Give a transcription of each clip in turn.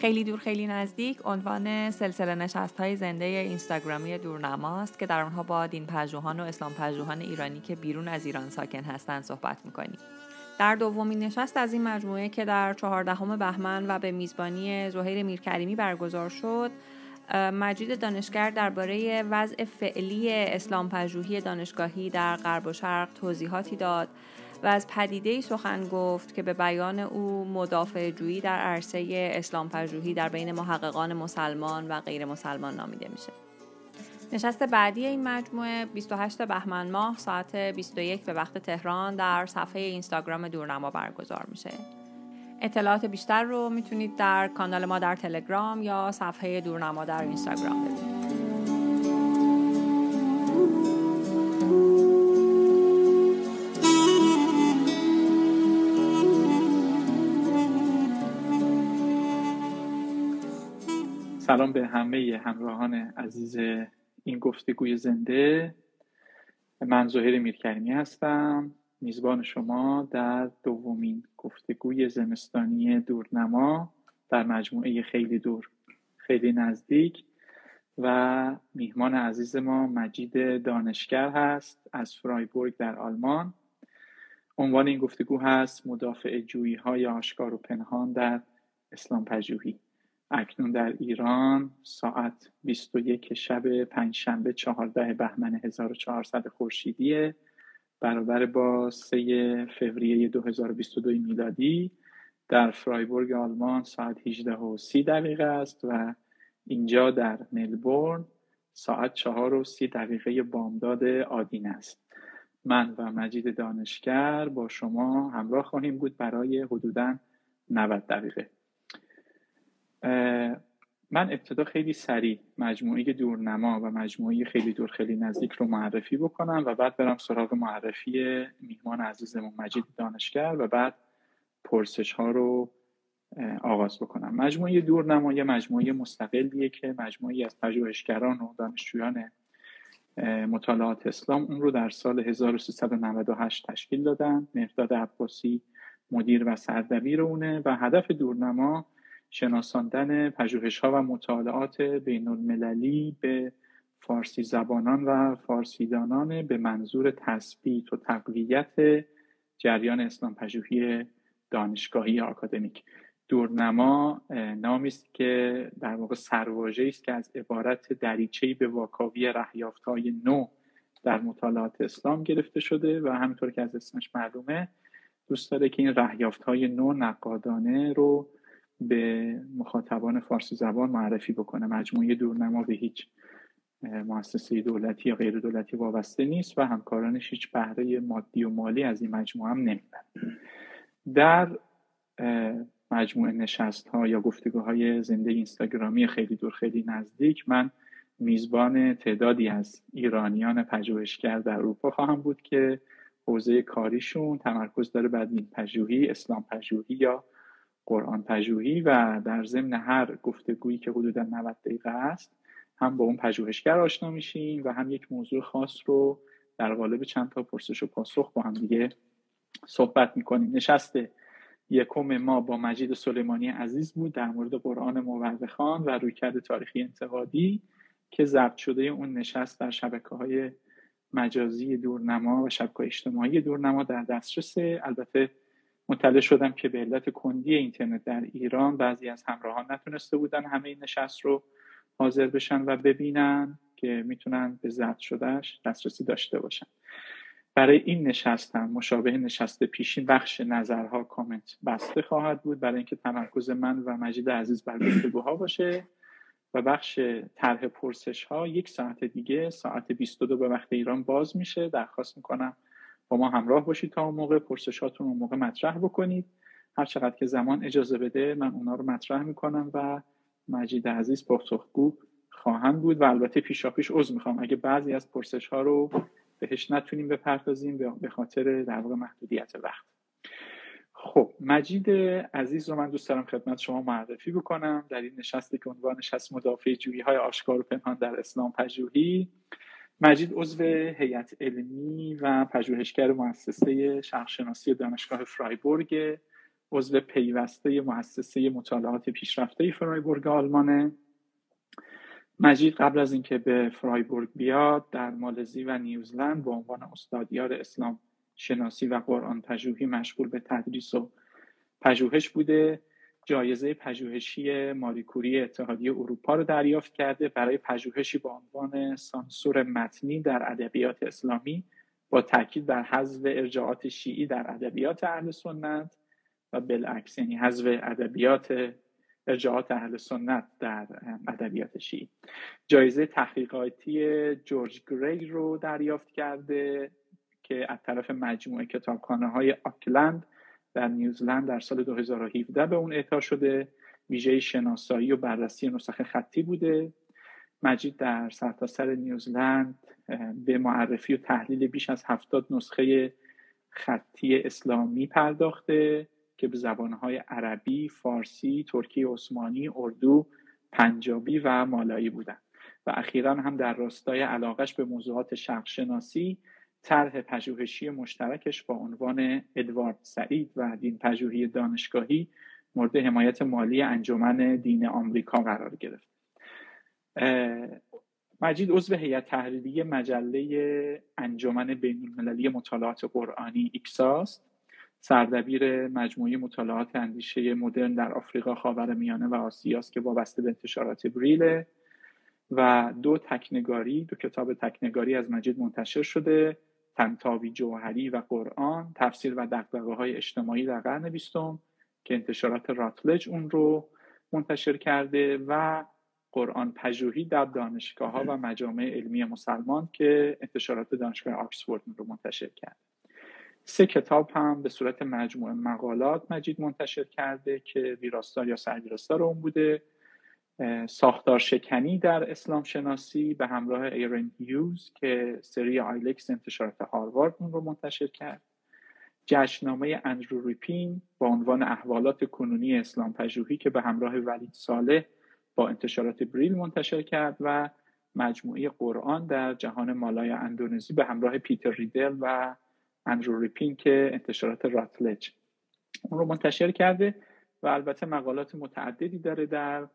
خیلی دور خیلی نزدیک. عنوان سلسله نشست های زنده اینستاگرامی دورنماست که در آنها با دین پژوهان و اسلام پژوهان ایرانی که بیرون از ایران ساکن هستند صحبت می‌کنیم. در دومین نشست از این مجموعه که در چهاردهم بهمن و به میزبانی زهیر میرکریمی برگزار شد مجید دانشگر درباره وضع فعلی اسلام پژوهی دانشگاهی در غرب و شرق توضیحاتی داد. و از پدیده سخن گفت که به بیان او مدافع جویی در عرصه اسلام پژوهی در بین محققان مسلمان و غیر مسلمان نامیده میشه. نشست بعدی این مجموعه 28 بهمن ماه ساعت 21 به وقت تهران در صفحه اینستاگرام دورنما برگزار میشه. اطلاعات بیشتر رو می‌تونید در کانال ما در تلگرام یا صفحه دورنما در اینستاگرام ببینید. سلام به همه همراهان عزیز این گفتگوی زنده. من زهیر میرکریمی هستم. میزبان شما در دومین گفتگوی زمستانی دورنما در مجموعه خیلی دور خیلی نزدیک. و میهمان عزیز ما مجید دانشگر هست از فرایبورگ در آلمان. عنوان این گفتگو هست مدافع جویی های آشکار و پنهان در اسلام پژوهی. اکنون در ایران ساعت 21 شب پنجشنبه 14 بهمن 1400 خورشیدی برابر با 3 فوریه 2022 میلادی در فرایبورگ آلمان ساعت 18 و 30 دقیقه است و اینجا در ملبورن ساعت 4 و 30 دقیقه بامداد آدین است. من و مجید دانشگر با شما همراه خواهیم بود برای حدودا 90 دقیقه. من ابتدا خیلی سریع مجموعه دورنما و مجموعه خیلی دور خیلی نزدیک رو معرفی بکنم و بعد برم سراغ معرفی میهمان عزیزمون مجید دانشگر و بعد پرسش ها رو آغاز بکنم. مجموعه دورنما یه مجموعه مستقلیه که مجموعی از پژوهشگران و دانشجویان مطالعات اسلام اون رو در سال 1398 تشکیل دادن. مهداد عباسی مدیر و سردبیر اونه و هدف دورنما شناساندن پژوهش ها و مطالعات بین المللی به فارسی زبانان و فارسیدانان به منظور تثبیت و تقویت جریان اسلام پژوهی دانشگاهی آکادمیک. دورنما نامی است که در واقع سرواژه است که از عبارت دریچه به واکاوی رهیافت های نو در مطالعات اسلام گرفته شده و همینطور که از اسمش معلومه دوست داره که این رهیافت های نو نقادانه رو به مخاطبان فارسی زبان معرفی بکنه. مجموعه دورنما به هیچ مؤسسه دولتی یا غیر دولتی وابسته نیست و همکارانش هیچ بهره مادی و مالی از این مجموعه هم نمی‌برن. در مجموعه نشست ها یا گفتگوهای زنده اینستاگرامی خیلی دور خیلی نزدیک من میزبان تعدادی از ایرانیان پژوهشگر در اروپا خواهم بود که حوزه کاریشون تمرکز داره بر دین پژوهی اسلام پژوهی یا قرآن پژوهی و در ضمن هر گفتگویی که حدودا 90 دقیقه است هم با اون پژوهشگر آشنا میشیم و هم یک موضوع خاص رو در قالب چند تا پرسش و پاسخ با هم دیگه صحبت می‌کنیم. نشست یکم ما با مجید سلیمانی عزیز بود در مورد قرآن مورخان و رویکرد تاریخی انتقادی که ضبط شده اون نشست در شبکه های مجازی دورنما و شبکه اجتماعی دورنما در دسترس البته مطلع شدم که به علت کندی اینترنت در ایران بعضی از همراهان نتونسته بودن همه این نشست رو حاضر بشن و ببینن که می‌تونن به ضبط شدهش دسترسی داشته باشن. برای این نشست هم مشابه نشست پیشین بخش نظرها کامنت بسته خواهد بود برای اینکه تمرکز من و مجید عزیز بر گفتگوها باشه و بخش طرح پرسش ها یک ساعت دیگه ساعت 22 به وقت ایران باز میشه. درخواست می‌کنم با ما همراه باشید تا اون موقع پرسشاتون اون موقع مطرح بکنید. هر چقدر که زمان اجازه بده من اونا رو مطرح می‌کنم و مجید عزیز پاسخگو خواهند بود و البته پیشا پیش عذر می‌خوام. اگه بعضی از پرسش ها رو بهش نتونیم بپردازیم به خاطر در واقع محدودیت وقت. خب مجید عزیز رو من دوست دارم خدمت شما معرفی بکنم. در این نشستی که عنوانش هست مدافع جویی های آشکار و پنهان در اسلام پژوهی. مجید عضو هیئت علمی و پژوهشگر مؤسسه شرقشناسی دانشگاه فرایبورگ عضو پیوسته مؤسسه مطالعات پیشرفته فرایبورگ آلمانه. مجید قبل از اینکه به فرایبورگ بیاد در مالزی و نیوزلند به عنوان استادیار اسلام شناسی و قرآن پژوهی مشغول به تدریس و پژوهش بوده. جایزه پژوهشی ماریکوری اتحادیه اروپا رو دریافت کرده برای پژوهشی با عنوان سانسور متنی در ادبیات اسلامی با تاکید بر حذف ارجاعات شیعی در ادبیات اهل سنت و بالعکس یعنی حذف ادبیات ارجاعات اهل سنت در ادبیات شیعی. جایزه تحقیقاتی جورج گری رو دریافت کرده که از طرف مجموعه کتابخانه های آکلند در نیوزلند در سال 2017 به اون اعطا شده ویژه شناسایی و بررسی نسخ خطی بوده. مجید در سرتاسر سر نیوزلند به معرفی و تحلیل بیش از هفتاد نسخه خطی اسلامی پرداخته که به زبانهای عربی، فارسی، ترکی عثمانی، اردو، پنجابی و مالایی بودند. و اخیرا هم در راستای علاقش به موضوعات شرق شناسی طرح پژوهشی مشترکش با عنوان ادوارد سعید و دین پژوهی دانشگاهی مورد حمایت مالی انجمن دین آمریکا قرار گرفت. مجید عضو هیئت تحریریه مجله انجمن بینالمللی مطالعات قرآنی ایکساست سردبیر مجموعه مطالعات اندیشه مدرن در آفریقا خاورمیانه و آسیاست که وابسته به انتشارات بریله و دو تکنگاری دو کتاب تکنگاری از مجید منتشر شده. تنتابی جوهری و قرآن تفسیر و دقدقه های اجتماعی در قرن بیستم که انتشارات راتلج اون رو منتشر کرده و قرآن پژوهی در دانشگاه ها و مجامع علمی مسلمان که انتشارات دانشگاه آکسفورد رو منتشر کرده. سه کتاب هم به صورت مجموعه مقالات مجید منتشر کرده که ویراستار یا سرگیراستار اون بوده. ساختار شکنی در اسلام شناسی به همراه آرون هیوز که سری Ilex انتشارات هاروارد اون رو منتشر کرد. جشن‌نامه اندرو ریپین با عنوان احوالات کنونی اسلام پژوهی که به همراه ولید صالح با انتشارات بریل منتشر کرد و مجموعه قرآن در جهان مالای اندونزی به همراه پیتر ریدل و اندرو ریپین که انتشارات راتلج اون رو منتشر کرده و البته مقالات متعددی داره در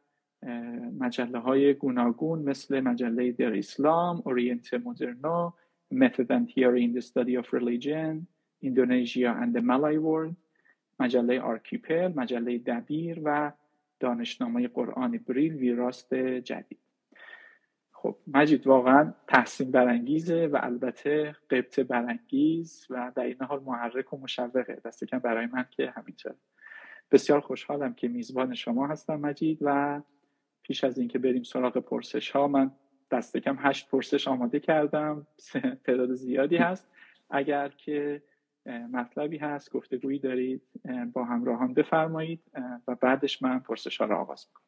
مجله های گوناگون مثل مجله Der Islam، Oriente Moderno، Method and Theory in the Study of Religion, Indonesia and the Malay World, مجله Archipel، مجله دبیر و دانشنامه قرآن بریل ویراست جدید. خب مجید واقعا تحسین برانگیزه و البته غبطه برانگیز و در این حال محرک و مشوقه. دست کم برای من که همینطور بسیار خوشحالم که میزبان شما هستم مجید و پیش از اینکه بریم سراغ پرسش ها من دست کم هشت پرسش آماده کردم. تعداد زیادی هست. اگر که مطلبی هست گفتگویی دارید با همراهان بفرمایید و بعدش من پرسش ها را آغاز می‌کنم.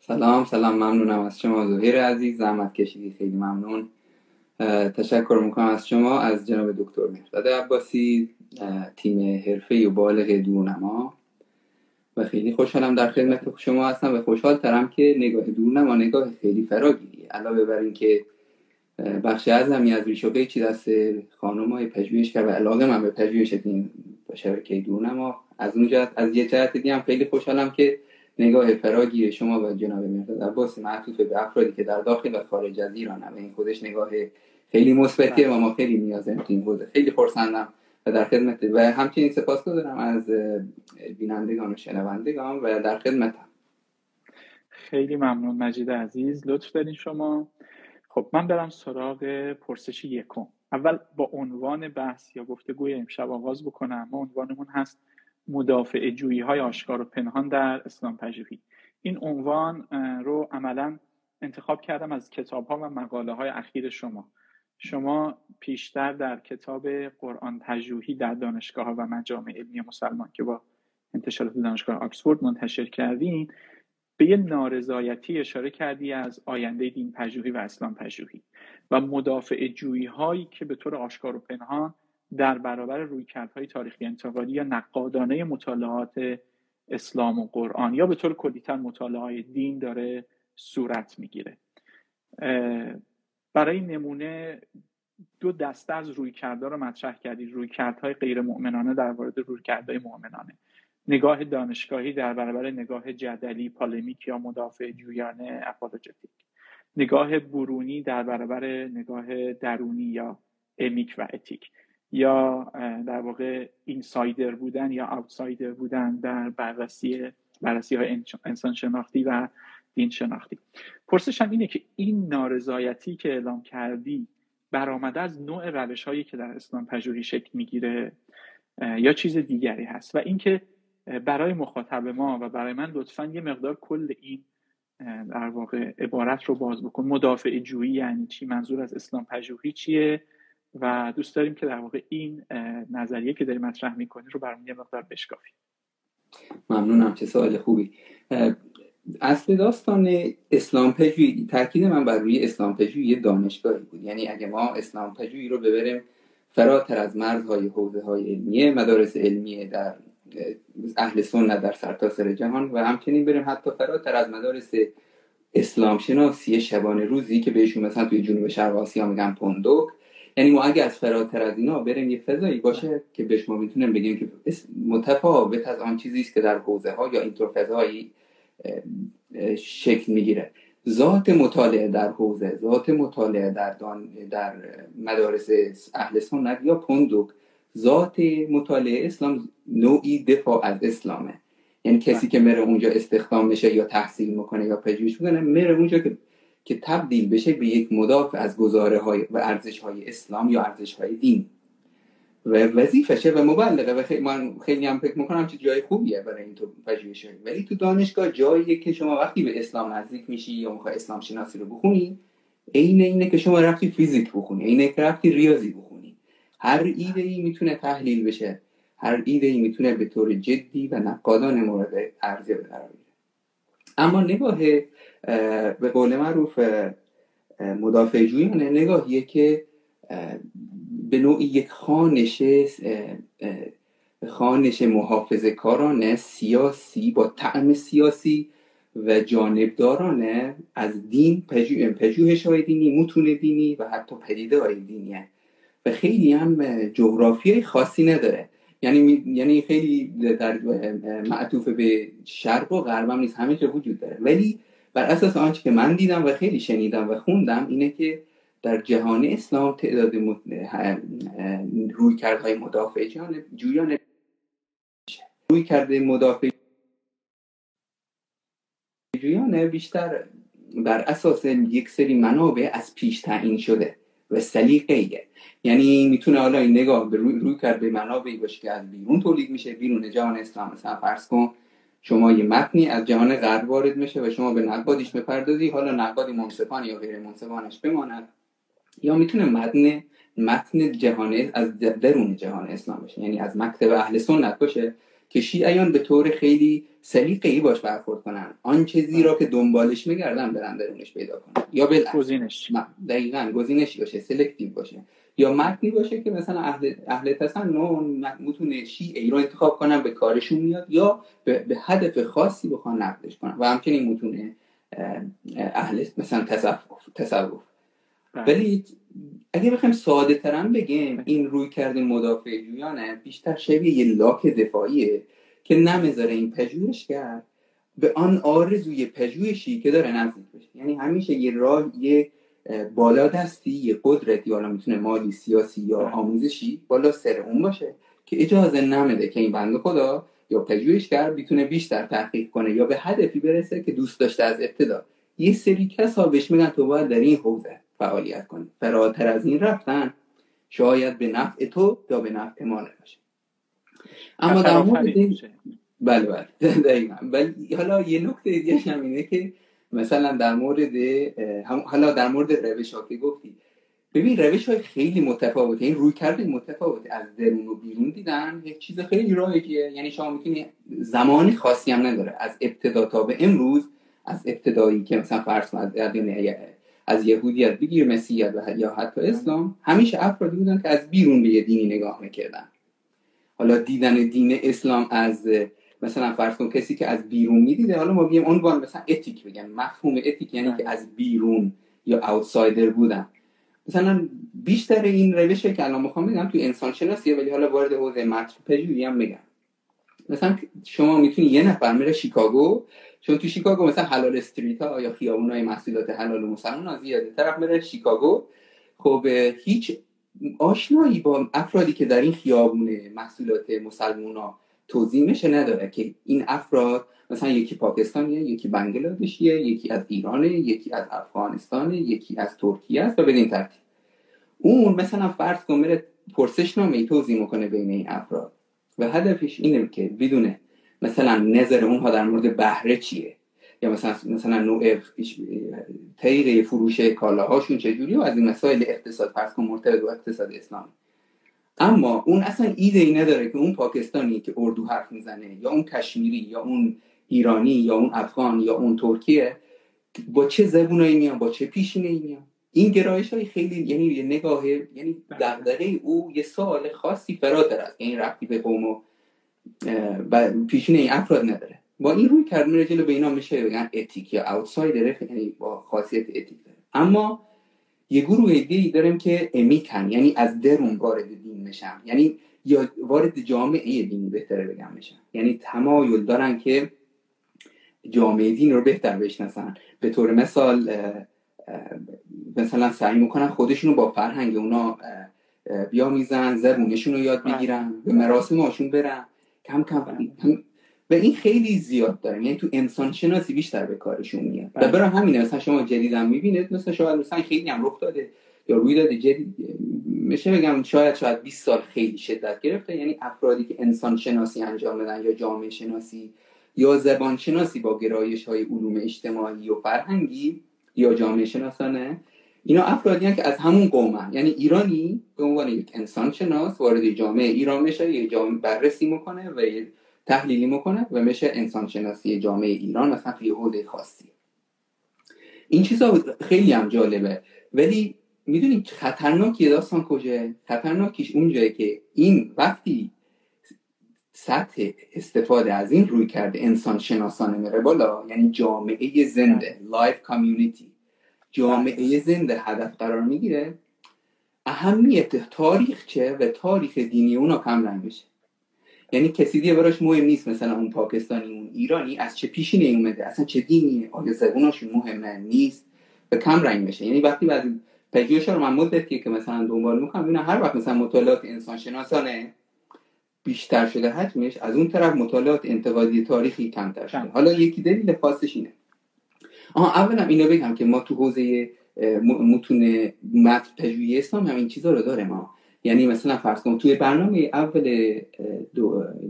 سلام سلام ممنونم از شما زهیر عزیز زحمت کشیدی خیلی ممنون. تشکر می‌کنم از شما از جناب دکتر مهرداد عباسی تیم حرفه و بالغ دورنما. خیلی خوشحالم در خدمت شما هستم و خوشحال ترم که نگاه دورنما نگاه خیلی فراگیری. علاوه بر اینکه بخش اعظمی از ریش و چی دست خانم های پژوهش کرد و علاقه من به پژوهش این شبکه دورنما از اون جهت از یه جهت دیگه هم خیلی خوشحالم که نگاه فراگیر شما و جناب مرداد عباس معطوف به افرادی که در داخل و خارج از ایران هم. این خودش نگاه خیلی مثبتیه و ما خیلی نیازیم تو این خیلی خرسندم و در خدمت و همچنین سپاس دارم از بینندگان و شنوندگان و در خدمتم. خیلی ممنون مجید عزیز. لطف دارین شما. خب من برم سراغ پرسش یکم. اول با عنوان بحث یا گفتگوی امشب آغاز بکنم. ما عنوانمون هست مدافع جویی های آشکار و پنهان در اسلام پژوهی. این عنوان رو عملا انتخاب کردم از کتاب ها و مقاله های اخیر شما. شما پیشتر در کتاب قرآن پژوهی در دانشگاه ها و مجامع علمی مسلمان که با انتشارات دانشگاه آکسفورد منتشر کردین به یه نارضایتی اشاره کردی از آینده دین پژوهی و اسلام پژوهی و مدافع جویی هایی که به طور آشکار و پنهان در برابر رویکردهای تاریخی انتقادی یا نقادانه مطالعات اسلام و قرآن یا به طور کلیتر مطالعه دین داره صورت می‌گیره. برای نمونه دو دسته از رویکردها رو مطرح کردید. رویکردهای غیر مؤمنانه در مورد رویکردهای مؤمنانه. نگاه دانشگاهی در برابر نگاه جدلی پالمیک یا مدافع جویانه اپولوژتیک نگاه برونی در برابر نگاه درونی یا امیک و اتیک. یا در واقع اینسایدر بودن یا آوتسایدر بودن در بررسی بررسی های انسان شناختی و دین شناختی. پرسشم اینه که این نارضایتی که اعلام کردی برآمده از نوع روش هایی که در اسلام پژوهی شکل می‌گیره یا چیز دیگری هست؟ و اینکه برای مخاطب ما و برای من لطفا یه مقدار کل این در واقع عبارت رو باز بکن. مدافع جویی یعنی چی؟ منظور از اسلام پژوهی چیه؟ و دوست داریم که در واقع این نظریه که داری مطرح می‌کنی رو برامون یه مقدار بشکافی. ممنونم چه سوال خوبی. اصل داستان اسلام پژوهی تاکید من بر روی اسلام پژوهی دانشگاهی بود. یعنی اگه ما اسلام پژوهی رو ببریم فراتر از مرزهای حوزه های علمیه مدارس علمیه در اهل سنت در سرتاسر جهان و همچنین بریم حتی فراتر از مدارس اسلام شناسی شبانه روزی که بهشون مثلا توی جنوب شرق آسیا میگن پوندوک یعنی ما اگه از فراتر از اینا بریم یه فضایی باشه که به شما می‌تونیم بگیم که متفاوت از آن چیزی است که در حوزه ها یا اینطور فضایی شکل می‌گیره. ذات مطالعه در حوزه ذات مطالعه در, در مدارس اهل سنت یا پندوک ذات مطالعه اسلام نوعی دفاع از اسلامه. یعنی کسی که مره اونجا استخدام بشه یا تحصیل می‌کنه یا پژوهش می‌کنه مره اونجا که که تبدیل بشه به یک مدافع از گزاره های و ارزش های اسلام یا ارزش های دین. و وظیفشه و مبلغه. و خیلی من خیلی هم فکر می‌کنم چه جای خوبیه برای این تو پژوهش ولی تو دانشگاه جاییه که شما وقتی به اسلام نزدیک میشی یا می‌خوای اسلام شناسی رو بخونی عین اینه که شما رفتی فیزیک بخونی اینه که رفتی ریاضی بخونی. هر ایده ای می‌تونه تحلیل بشه. هر ایده ای می‌تونه به طور جدی و نقادان مورد ارزیابی قرار بگیره اما نگاه به قول معروف مدافع جویانه نگاهیه که به نوعی یک خانش خانش محافظ کارانه سیاسی با طعم سیاسی و جانبدارانه از دین پژوهش های دینی متون دینی و حتی پدیده های دینیه و خیلی هم جغرافیای خاصی نداره. یعنی یعنی خیلی در معطوف به شرق و غرب هم نیست. همه جا وجود داره. ولی بر اساس آنچه که من دیدم و خیلی شنیدم و خوندم اینه که در جهان اسلام تعداد روی کردهای مدافع جویان روی کرده مدافع جویان بیشتر بر اساس یک سری منابع از پیش تعیین شده و سلیقه یعنی می‌تونه حالا این نگاه به روی, روی کرده منابعی باشه که از بیرون تولید میشه. بیرون جهان اسلام مثلا فرض کن شما یه متنی از جهان غرب وارد میشه و شما به نقادیش بپردازی. حالا نقادی منصفانه یا غیر منصفانش بماند. یا می‌تونه متن متن جهان از درون جهان اسلام باشه یعنی از مکتب اهل سنت باشه که شیعیان به طور خیلی سلیقه ای باش برخورد کنن. آن چیزی را که دنبالش میگردن برن درونش پیدا کنن. یا گزینش. دقیقا گزینشی باشه سلکتیو باشه. یا متنی باشه که مثلا اهل, اهل تسنن متون شیعی رو انتخاب کنن به کارشون میاد یا به, هدف خاصی بخوان نقدش کنن. و همچنین متون اهل مثلا تصوف تصوف. ولی اگه بخوایم ساده ترم بگیم این روی کرده مدافع جویانه بیشتر شبیه یه لاک دفاعیه که نمی‌ذاره این پژوهش کرد. به آن آرزوی پژوهشی که داره نزدیک بشه. یعنی همیشه یه راه یه بالا دستی یه قدرتی حالا می‌تونه مالی سیاسی یا بله. آموزشی بالا سر اون باشه که اجازه نمیده که این بند خدا یا پژوهشگر می‌تونه بیشتر تحقیق کنه یا به هدفی برسه که دوست داشته از ابتدا. یه سری کسا بهش میگن تو باید در این حوزه. فعالیت کنی. فراتر از این رفتن شاید به نفع تو یا به نفع ما نباشه. اما در مورد بله بله. دقیقا. ولی حالا یه نکته دیگه هم اینه که مثلا در مورد حالا در مورد روش ها که گفتی. ببین روش های خیلی متفاوته. این روی کرده متفاوته. از درون و بیرون دیدن یک چیز خیلی رایجیه یعنی شما می‌تونی زمانی خاصی هم نداره. از ابتدا تا به امروز از ابتدایی که مثلا فرض از یهودیت بگیر مسیحیت یا حتی اسلام همیشه افرادی بودن که از بیرون به یه دینی نگاه می‌کردن. حالا دیدن دین اسلام از مثلا فرض کن کسی که از بیرون می‌دیده حالا ما بگیم عنوان مثلا اتیک بگن مفهوم اتیک یعنی که از بیرون یا اوتسایدر بودن. مثلا بیشتر این روشه که الان می‌خوام بگم تو انسان شناسیه ولی حالا وارد حوزه متن پژوهی هم میگم. مثلا شما می‌تونی یه نفر میره شیکاگو چون تو شیکاگو مثلا حلال استریت ها یا خیابون های محصولات حلال مسلمان ها زیاده طرف میره شیکاگو. خب هیچ آشنایی با افرادی که در این خیابون محصولات مسلمان ها توضیح میشه نداره که این افراد مثلا یکی پاکستانیه یکی بنگلادشیه یکی از ایرانه یکی از افغانستانه یکی از ترکیه است و بدین ترتیب. اون مثلا فرض کن میره پرسش نامه توضیح می‌کنه بین این افراد. و هدفش اینه که بدونه مثلا نظر اونها در مورد بهره چیه؟ یا مثلا مثلا نوع طریق فروش کالاهاشون چجوری و از این مسائل اقتصاد فرض کن مرتبط با اقتصاد اسلامی. اما اون اصلا ایده ای نداره که اون پاکستانی که اردو حرف می‌زنه یا اون کشمیری یا اون ایرانی یا اون افغان یا اون ترکیه با چه زبونایی میان با چه پیشینه ای میان؟ این گرایش های خیلی یعنی یه نگاه یعنی دغدغه او یه سال خاصی فراتر است یعنی رفتی به قوم و پیشینه این افراد نداره. با این روی کرد میره جلو به اینا میشه بگن اتیک یا اوتسایدر یعنی با خاصیت اتیک داره. اما یه گروه دیگه داریم که امیکن یعنی از درون وارد دین میشن. یعنی یا وارد جامعه دینی بهتره بگم میشن. یعنی تمایل دارن که جامعه دین رو بهتر بشناسن. به طور مثال مثلا سعی می‌کنن خودشونو با فرهنگ اونا بیامیزن زبونشون رو یاد بگیرن به مراسم هاشون برن. کم کم و این خیلی زیاد داره یعنی تو انسان شناسی بیشتر به کارشون میاد. و برای همینه مثلا شما جدیدم می‌بینید مثلا شاید مثلا خیلی هم رخ داده یا روی داده جدید میشه بگم شاید شاید 20 سال خیلی شدت گرفته. یعنی افرادی که انسان شناسی انجام بدن یا جامعه شناسی یا زبان شناسی با گرایش های علوم اجتماعی و فرهنگی یا جامعه شناسانه اینا افرادی که از همون قومن. یعنی ایرانی به عنوان یک انسان شناس وارد جامعه ایران میشه یه جامعه بررسی می‌کنه و تحلیلی می‌کنه و میشه انسان شناسی جامعه ایران مثلا توی حوزه خاصی. این چیزا خیلی هم جالبه. ولی می‌دونی خطرناکی داستان کجا خطرناکیش اونجایی که این وقتی سطح استفاده از این رویکرد انسان شناسانه میره بالا یعنی جامعه زنده live community جامعه زنده هدف قرار می‌گیره؟ اهمیت تاریخچه و تاریخ دینی اونا کم رنگ بشه. یعنی کسی دیگه براش مهم نیست مثلا اون پاکستانی اون ایرانی از چه پیشینه اومده اصلا چه دینیه آیا زبوناشون مهمه نیست؟ و کم رنگ بشه. یعنی وقتی بعد پژوهش رو من مدتی که مثلا دنبال می‌کنم ببینم هر وقت مثلا مطالعات انسان شناسانه بیشتر شده حجمش از اون طرف مطالعات انتقادی تاریخی کمتر شده. حالا یکی دلیل خاصش اینه. آها اولا اینو بگم که ما تو حوزه متون متن پژوهی اسلام همین چیزا رو داره ما یعنی مثلا فرض کنم توی برنامه اول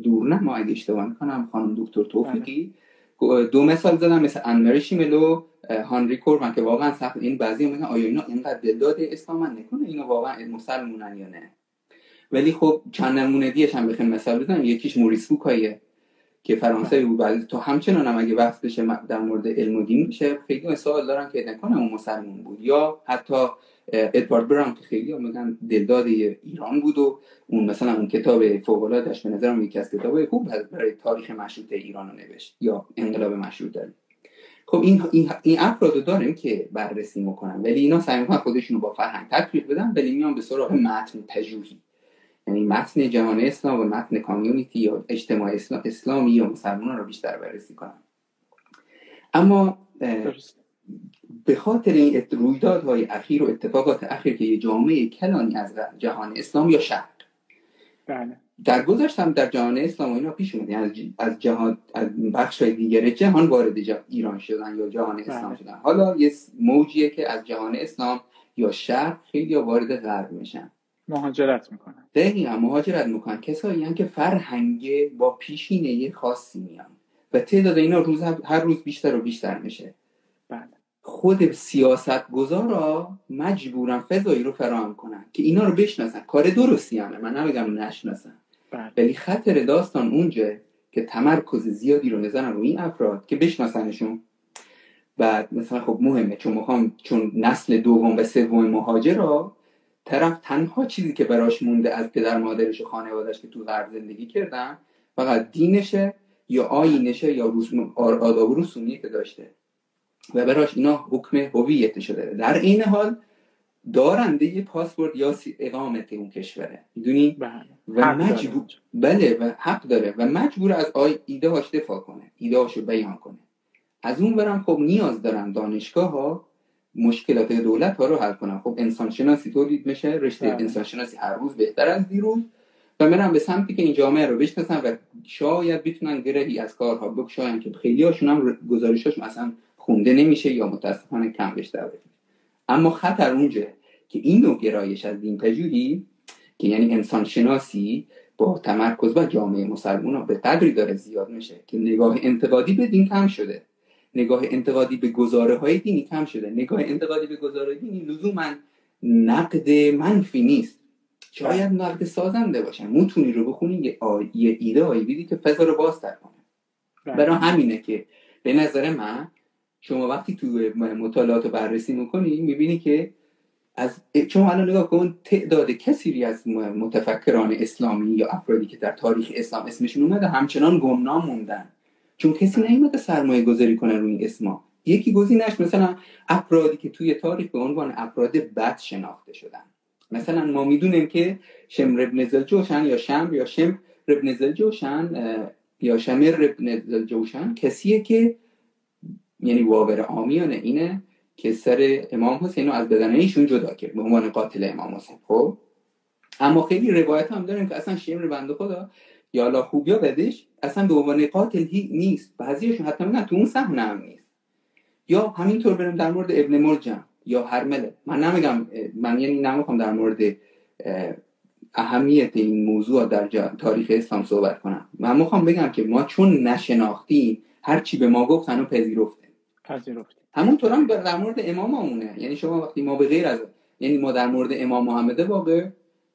دو ما اگه اشتباه می‌کنم خانم دکتر توفیقی بله. دو مثال زدم مثل انمرشی ملو هانری کورمن که واقعا سخت این بعضی میگن آیا اینا اینقدر دلداد اسلام نکنه اینا واقعا مسلمونن یا نه. ولی خب چند نمونه دیش هم بخیم مثال بزنم یکیش موریس بوکایه که فرانسه بود. بعد تو همچنان هم اگه بحث بشه در مورد علم و دین بشه خیلی سوال دارن که نکنه اون مسلمون بود. یا حتی ادوارد براون که خیلی میگن دلداد ایران بود و اون مثلا اون کتاب فوق به نظرم یکی از کتابای خوب برای تاریخ مشروطه ایران رو نوشت یا انقلاب مشروطه خب این این افراد رو داریم که بررسی می‌کنن ولی اینا سعی می‌کنن خودشونو با فرهنگ تطبیق بدن ولی میان به سراغ متن پژوهی. یعنی متن جهان اسلام و متن کامیونیتی یا اجتماع اسلامی یا مسلمان رو بیشتر بررسی کنن. اما به خاطر این رویدادهای اخیر و اتفاقات اخیر که یه جامعه کلانی از جهان اسلام یا شرق. بله. در گذشتم در جهان اسلام و اینا پیش اومد. یعنی از جهان از بخش دیگر جهان وارد ایران شدن یا جهان اسلام بله. شدن. حالا یه موجیه که از جهان اسلام یا شرق خیلی وارد غرب میشن. مهاجرت می‌کنن. دقیقا مهاجرت می‌کنن. کسایی هم که فرهنگ با پیشینه خاصی میان. و تعداد اینا روز هر روز بیشتر و بیشتر میشه. بله. خود سیاست گذارا مجبورن فضایی رو فراهم کنن که اینا رو بشناسن. کار درستی همه من نمیگم نشناسن. بله. ولی خطر داستان اونجا که تمرکز زیادی رو نزنن روی این افراد که بشناسنشون. بعد مثلا خب مهمه چون می‌خوام چون نسل دوم و سوم مهاجر را طرف تنها چیزی که براش مونده از پدر مادرش و خانوادش که تو غرب زندگی کردن فقط دینشه یا آینشه یا آداب و رسومی که داشته. و براش اینا حکم هویت شده. در این حال دارنده پاسپورت یا اقامت اون کشوره. می‌دونی؟ بله. و مجبور بله و حق داره. و مجبور از آی ایده هاش دفاع کنه. ایده هاشو بیان کنه. از اون برم خب نیاز دارن دانشگاه ها مشکلات دولت ها رو حل کنن خب انسان شناسی تولید میشه رشته بله. انسان شناسی هر روز بهتر از دیروز و برن به سمتی که این جامعه رو بشناسن و شاید بتونن گرهی از کارها بکشاین که خیلی هاشون هم گزارشاشون اصلا خونده نمیشه یا متاسفانه کم بشه. اما خطر اونجا که این نوع گرایش از دین پژوهی که یعنی انسان شناسی با تمرکز و جامعه مسلمان به قدری داره زیاد میشه که نگاه انتقادی به دین کم شده. نگاه انتقادی به گزاره های دینی کم شده. نگاه انتقادی به گزاره دینی لزوما نقد منفی نیست. شاید نقد سازنده باشن. متونی رو بخونی یه, یه ایده هایی بیدی که فضا رو بازتر کنه. بله. برای همینه که به نظر من شما وقتی تو مطالعات بررسی می‌کنی می‌بینی که از شما الان نگاه کن تعداد کثیری از متفکران اسلامی یا افرادی که در تاریخ اسلام اسمشون اومده همچنان گمنام موندن. چون کسی نیومده سرمایه گذاری کنه روی اسما. یکی گزینش مثلا افرادی که توی تاریخ به عنوان افراد بد شناخته شدن. مثلا ما می‌دونیم که شمر ابن زلجوشن یا شمر یا شمر ابن زلجوشن یا شمر ابن زلجوشن کسیه که یعنی واور آمیانه اینه که سر امام حسین رو از بدن ایشون جدا کرد به عنوان قاتل امام حسین. خب؟ اما خیلی روایت هم داریم که اصلا شمر بنده خدا یا الله خوب یا بدش؟ اصلا به عنوان قاتل هی نیست. بعضیشون حتی میگن تو اون صحنه هم نیست. یا همینطور بریم در مورد ابن مرجم یا هرمله من نمیگم من یعنی نمی‌خوام در مورد اهمیت این موضوع در تاریخ اسلام صحبت کنم. من می‌خوام بگم که ما چون نشناختیم هر چی به ما گفتن و پذیرفتیم پذیرفتیم همونطور هم در مورد اماممونه. یعنی شما وقتی ما به غیر از یعنی ما در مورد امام محمد واقع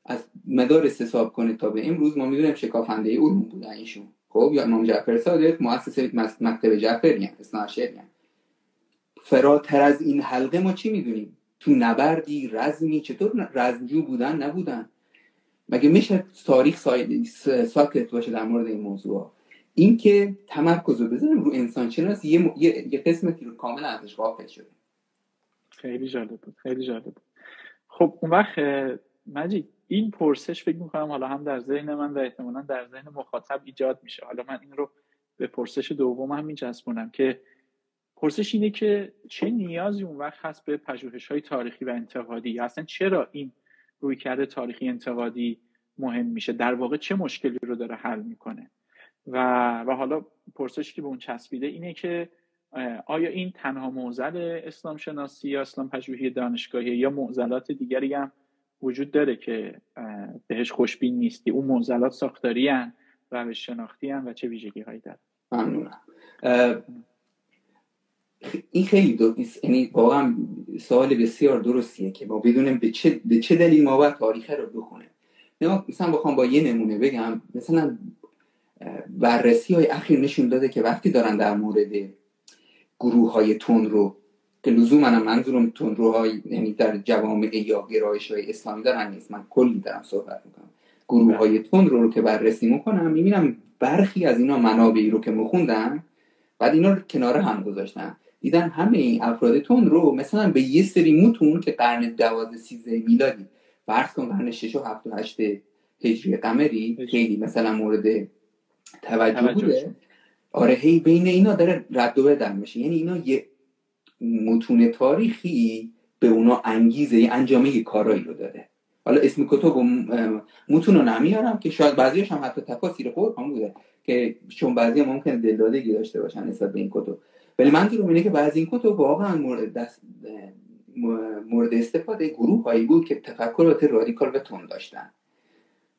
از مدارس حساب کنید تا به امروز ما می‌دونیم شکافنده علوم بودن ایشون خب یا امام جعفر صادق مؤسس مکتب جعفری اصلا فراتر از این حلقه ما چی می‌دونیم؟ تو نبردی رزمی چطور رزمجو بودن نبودن. مگه میشه تاریخ ساکت باشه در مورد این موضوع این که تمرکز رو بزنیم رو انسان شناس یه, یه... یه قسمتی رو کاملا ازش غافل شده خیلی جالب بود خیلی جالب خب اون وقت مجید این پرسش فکر می‌کنم حالا هم در ذهن من و احتمالا در ذهن مخاطب ایجاد میشه. حالا من این رو به پرسش دوم هم میچسبونم که پرسش اینه که چه نیازی اون وقت هست به پژوهش های تاریخی و انتقادی؟ اصلا چرا این روی کرده تاریخی انتقادی مهم میشه؟ در واقع چه مشکلی رو داره حل می‌کنه؟ و و حالا پرسشی که به اون چسبیده اینه که آیا این تنها معضل اسلام شناسی یا اسلام پژوهی دانشگاهی یا معضلات دیگری هم وجود داره که بهش خوشبین نیستی. اون معضلات ساختاری هن روش شناختی هن و چه ویژگی هایی داره این خیلی دو... یعنی واقعا سوال بسیار درستیه که ما بدونیم به چه, به چه دلیل ما باید تاریخ رو بخونیم. مثلا بخوام با یه نمونه بگم. مثلا بررسی های اخیر نشون داده که وقتی دارن در مورد گروه های تون رو که لزوم منم منظورم تون های یعنی در جوامع یا گرایش های اسلامی دارن نیست. من کلی دارم صحبت می‌کنم. گروه های تون رو, رو که بررسی می‌کنم می‌بینم برخی از اینا منابعی رو که مخوندن بعد اینا رو کنار هم گذاشتن. دیدن همه این افراد تون رو مثلا به یه سری متون که قرن دوازده سیزده میلادی فرض کن قرن شش و هفت و هشت هجری قمری خیلی مثلا مورد توجه بوده. آره هی بین اینا داره رد و بدل میشه. یعنی اینا یه متون تاریخی به اونا انگیزه یه انجامه کارایی رو داده. حالا اسم کتب و متون رو نمیارم که شاید بعضیش هم حتی تفاسیر قرآن بوده که چون بعضی هم ممکن دلدادگی داشته باشن نسبت به این کتب. ولی منظورم اینه که بعضی این کتب واقعا مورد دست مورد استفاده گروه هایی بود که تفکرات رادیکال و تون داشتن.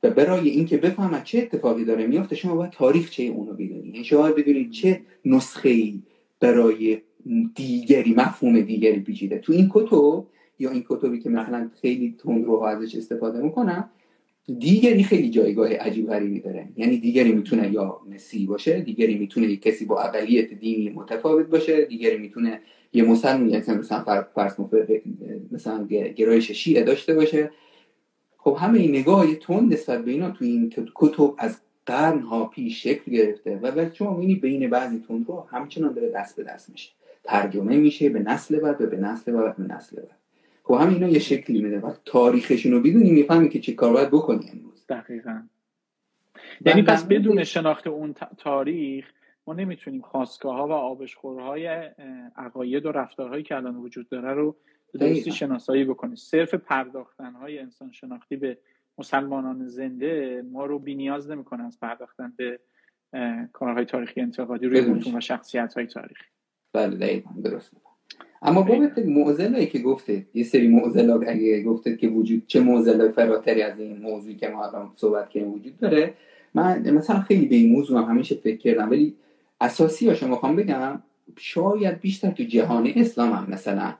و برای اینکه بفهمن چه اتفاقی داره میفته شما باید تاریخ چه اونو بدونید یعنی شما بدونید چه نسخه ای برای دیگری مفهوم دیگری پیچیده. تو این کتب یا این کتبی که مثلا خیلی تندروها ازش استفاده می‌کنن دیگری خیلی جایگاه عجیب غریبی داره. یعنی دیگری می‌تونه یا مسی باشه دیگری می‌تونه کسی با اقلیت دینی متفاوت باشه دیگری می‌تونه یه مسلمان یعنی مثلا فرض مثلا گرایش شیعه داشته باشه. خب همه این نگاه تون نسبت به اینا تو این کتب از قرنها پیش شکل گرفته و وقتی شما بین بعضی تون رو همچنان داره دست به دست میشه. ترجمه میشه به نسل بعد و به نسل بعد به نسل بعد. خب هم اینا یه شکلی میده. وقت تاریخشون رو بدونی می‌فهمی که چه کار باید بکنی امروز. دقیقا. یعنی پس بدون شناخت اون تاریخ ما نمی‌تونیم خواستگاه ها و آبشخورهای عقاید و رفتارهایی که الان وجود داره رو درستی شناسایی بکنیم. صرف پرداختن های انسان شناختی به مسلمانان زنده ما رو بی نیاز نمی‌کنه از پرداختن به کارهای تاریخی انتقادی روی و شخصیت های تاریخی. بله دقیقا درست اما بابت معضلایی که گفته یه سری معضلات اگه گفته که وجود چه معضلات فراتری از این موضوعی که ما الان صحبت کردیم وجود داره من مثلا خیلی به این موضوع هم همیشه فکر کردم ولی اساسی ها شما می‌خوام بگم شاید بیشتر تو جهان اسلام هم مثلا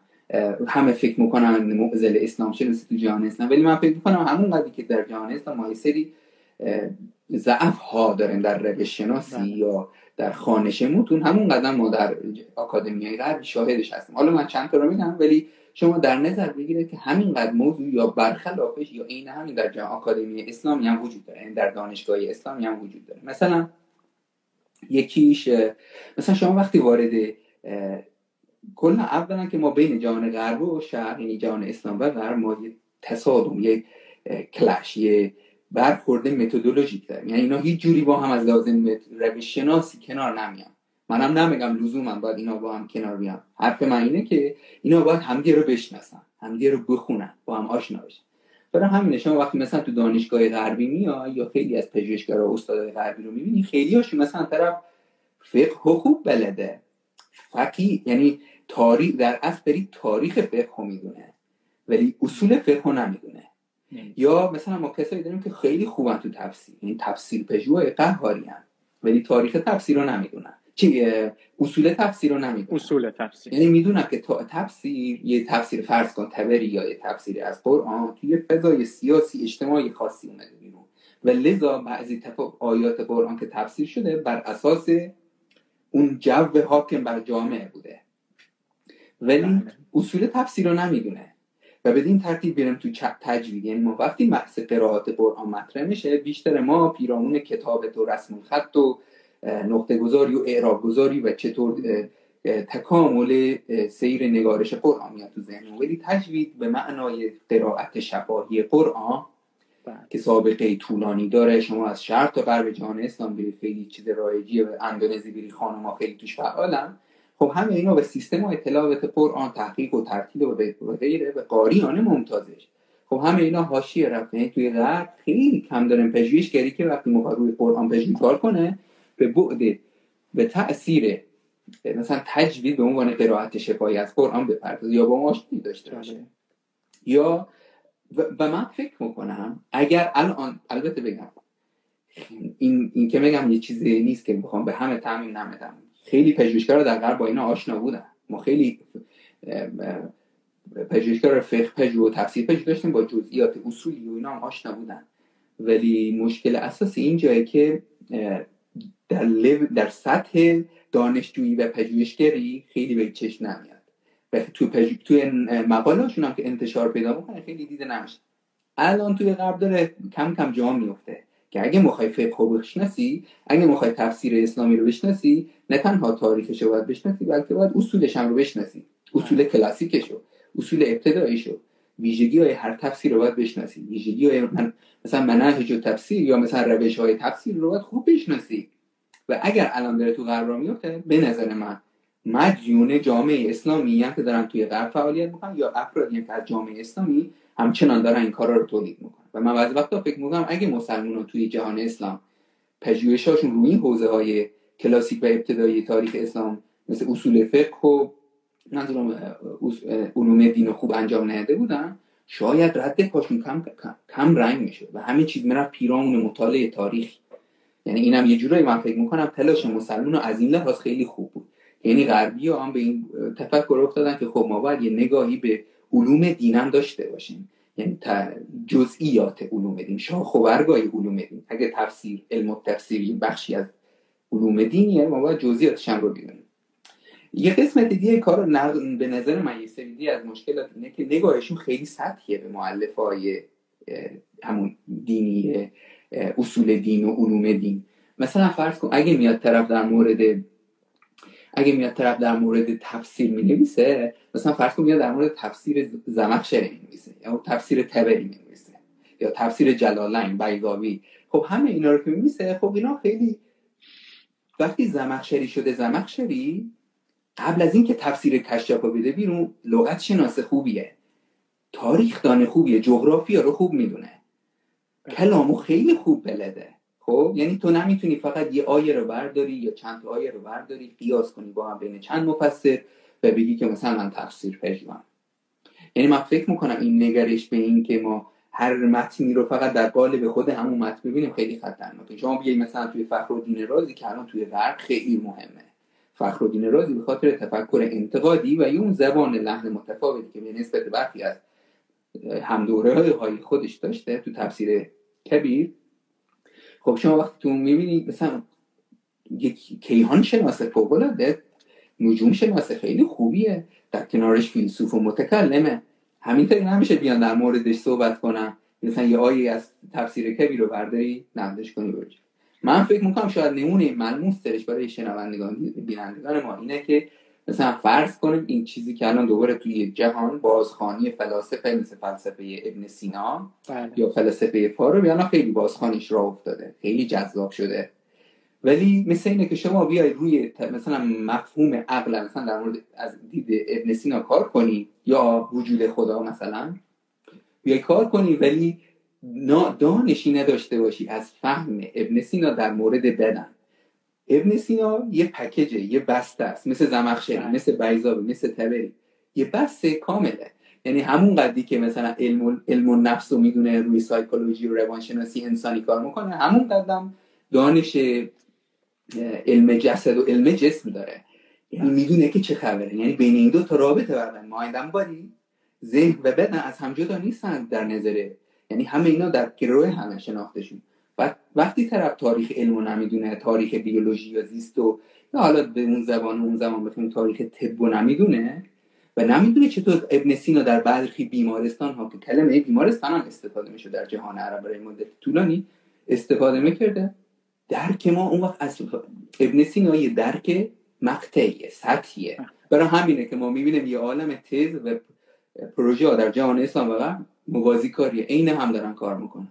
همه فکر می‌کنن معضل اسلام چه تو جهان اسلام ولی من فکر می‌کنم همون قدری که در جهان اسلام ما سری ضعف ها داریم در روش شناسی بله. یا در خانش متون همون قدم ما در آکادمی غرب شاهدش هستیم. حالا من چند تا رو میگم ولی شما در نظر بگیرید که همینقدر موضوع یا برخلافش یا این همین در جهان آکادمی اسلامی هم وجود داره. یعنی در دانشگاه اسلامی هم وجود داره. مثلا یکیش مثلا شما وقتی وارد کلا اولا که ما بین جهان غرب و شرق یعنی جهان اسلام و غرب ما یه تصادم یه کلش یه برخورده متدولوژیک داریم. یعنی اینا هیچ جوری با هم از لازم روش شناسی کنار نمیان. منم نمیگم لزوما باید اینا با هم کنار بیان. حرف من اینه که اینا باید همدیگه رو بشناسن همدیگه رو بخونن با هم آشنا بشن. برای همین شما وقتی مثلا تو دانشگاه غربی میای یا خیلی از پژوهشگرا استادای غربی رو می‌بینی خیلی هاشون مثلا طرف فقه خوب بلده. فقی یعنی تاریخ در اصل تاریخ فقه می‌دونه ولی اصول فقه نمی‌دونه. یا مثلا ما کسایی داریم که خیلی خوبن تو تفسیر. این یعنی تفسیر پژوهای قهاری هم ولی تاریخ تفسیر رو نمی‌دونن. چی اصول تفسیر رو نمی‌دونن. اصول تفسیر. یعنی می‌دونن که تفسیر یه تفسیر فرض کن تبری یا یه تفسیر از قرآن توی فضای سیاسی اجتماعی خاصی اومده بیرون. و لذا بعضی آیات قرآن که تفسیر شده بر اساس اون جو حاکم بر جامعه بوده. ولی بله. اصول تفسیر رو نمی‌دونه. و بدین ترتیب بریم تو تجوید. یعنی ما وقتی بحث قرائت قرآن مطرح میشه بیشتر ما پیرامون کتاب و رسم خط و نقطه گذاری و اعراب گذاری و چطور تکامل سیر نگارش قرآن میاد تو ذهن ولی تجوید به معنای قرائت شفاهی قرآن بله. که سابقه طولانی داره. شما از شرط تا غرب جهان اسلام برید خیلی چیز رایجیه. و اندونزی بری خانم خیلی توش فعالن. خب همه اینا به سیستم های تلاوت قرآن تحقیق و ترتیب و غیره و قاریان ممتازش. خب همه اینا حاشیه رفته. یعنی توی غرب خیلی کم دارن پژوهشگری که وقتی می‌خواد روی قرآن پژوهش کار کنه به بعد به تاثیر مثلا تجوید به عنوان قرائت شفایی از قرآن بپردازه یا با آشنایی داشته باشه. یا و من فکر می‌کنم اگر الان البته بگم این, این که میگم یه چیزی نیست که بخوام به همه تعمین نمیدم. خیلی پژوهشگرا در غرب با اینا آشنا بودن. ما خیلی پژوهشگر فقه پژوه و تفسیر پژوه داشتیم با جزئیات اصولی و اینا هم آشنا بودن. ولی مشکل اساسی اینجایه که در, در سطح دانشجویی و پژوهشگری خیلی به چشم نمیاد. و تو. توی مقالهاشون هم که انتشار پیدا بکنه خیلی دیده نمیشه. الان توی غرب داره کم کم جا میفته. که اگه می‌خوای فقه رو بشناسی اگه می‌خوای تفسیر اسلامی رو بشناسی نه تنها تاریخش رو باید بشناسی بلکه باید اصولش هم رو بشناسی. اصول کلاسیکش رو اصول ابتداییش رو ویژگی های هر تفسیر رو باید بشناسی. ویژگی های من مثلا منهج و تفسیر یا مثلا روش های تفسیر رو باید خوب بشناسی. و اگر الان داره تو غرب میفته به نظر من مدیون جامعه اسلامی هم که دارن توی غرب فعالیت می‌کنن یا افرادی که از جامعه اسلامی همچنان دارن این کارا رو تولید می‌کنن. و من بعضی وقتا فکر می‌کنم اگه مسلمان توی جهان اسلام پژوهشاشون روی این حوزه های کلاسیک و ابتدایی تاریخ اسلام مثل اصول فقه و منظورم علوم دین خوب انجام نهده بودن شاید رد پاشون کم, کم, رنگ میشه و همین چیز می‌رفت پیرامون مطالعه تاریخ یعنی اینم یه جورایی من فکر می‌کنم تلاش مسلمان از این لحاظ خیلی خوب بود. یعنی غربی ها هم به این تفکر افتادن که خب ما باید یه نگاهی به علوم دینم داشته باشیم. یعنی جزئیات علوم دین شاخ و برگای علوم دین. اگه تفسیر علم تفسیری بخشی از علوم دینیه ما باید جزئیاتش رو بدونیم یه قسمت دیگه کار به نظر من یه سری از مشکلات اینه که نگاهشون خیلی سطحیه به معلف های همون دینی اصول دین و علوم دین. مثلا فرض کن اگه میاد طرف در مورد اگه میاد طرف در مورد تفسیر می نویسه مثلا فرض کن میاد در مورد تفسیر زمخشری می نویسه یا تفسیر تبری می نویسه یا تفسیر جلالین بیضاوی. خب همه اینا رو که می خب اینا خیلی وقتی زمخشری شده زمخشری قبل از اینکه تفسیر کشاف رو بده بیرون لغت شناس خوبیه. تاریخ دانه خوبیه جغرافیا رو خوب می‌دونه. کلامو خیلی خوب بلده. خب یعنی تو نمی‌تونی فقط یه آیه رو برداری یا چند آیه رو برداری قیاس کنی با هم بین چند مفسر و بگی که مثلا من تفسیر پژوهم یعنی من فکر می‌کنم این نگرش به این که ما هر متنی رو فقط در قالب خود همون متن ببینیم خیلی خطرناکه. شما بیایی مثلا توی فخرالدین رازی که الان توی غرب خیلی مهمه. فخرالدین رازی به خاطر تفکر انتقادی و اون زبان لحن متفاوتی که به نسبت برخی از هم دوره های خودش داشته تو تفسیر کبیر خب شما وقتی تو می‌بینید مثلا یک کیهان شناسه فوقلاده نجوم شناسه خیلی خوبیه. در کنارش فیلسوف و متکلمه. همینطوری نمیشه بیان در موردش صحبت کنم مثلا یه آیه از تفسیر کبیر رو برداری نقدش کنی بروش. من فکر می‌کنم شاید نمونه ملموس ترش برای شنوندگان بینندگان ما اینه که مثلا فرض کنیم این چیزی که الان دوباره توی جهان بازخانی فلاسفه مثل فلسفه ابن سینا بله. یا فلسفه فارو بیانا خیلی بازخانیش را افتاده. خیلی جذاب شده. ولی مثل اینه که شما بیاید روی مثلا مفهوم عقل مثلا در مورد از دید ابن سینا کار کنی یا وجود خدا مثلا بیای کار کنی ولی دانشی نداشته باشی از فهم ابن سینا در مورد بدن. ابن سینا یه پکیجه یه بسته است. مثل زمخشری بله. مثل بیزابی مثل تبری. یه بسته کامله. یعنی همون قدری که مثلا علم, علم و نفس رو می‌دونه روی سایکولوژی و روانشناسی انسانی کار می‌کنه همون قدم دانش علم جسد و علم جسم داره. یعنی می‌دونه که چه خبره. یعنی بین این دو تا رابطه بردن. مایندم باری ذهن و بدن از هم جدا نیستن در نظره یعنی همه اینا در گروه همه شناختشون وقتی طرف تاریخ علم رو نمی‌دونه تاریخ بیولوژی یا زیست و یا حالا به اون زبان اون زمان بتونیم تاریخ طب نمی‌دونه و نمی‌دونه چطور ابن سینا در برخی بیمارستان ها که کلمه بیمارستان هم استفاده میشه در جهان عرب برای مدت طولانی استفاده می‌کرده. درک ما اون وقت از ابن سینا یه درک مقطعیه سطحیه. برای همینه که ما می‌بینیم یه عالم تز و پروژه در جهان اسلام و موازی کاریه. عین هم دارن کار می‌کنن.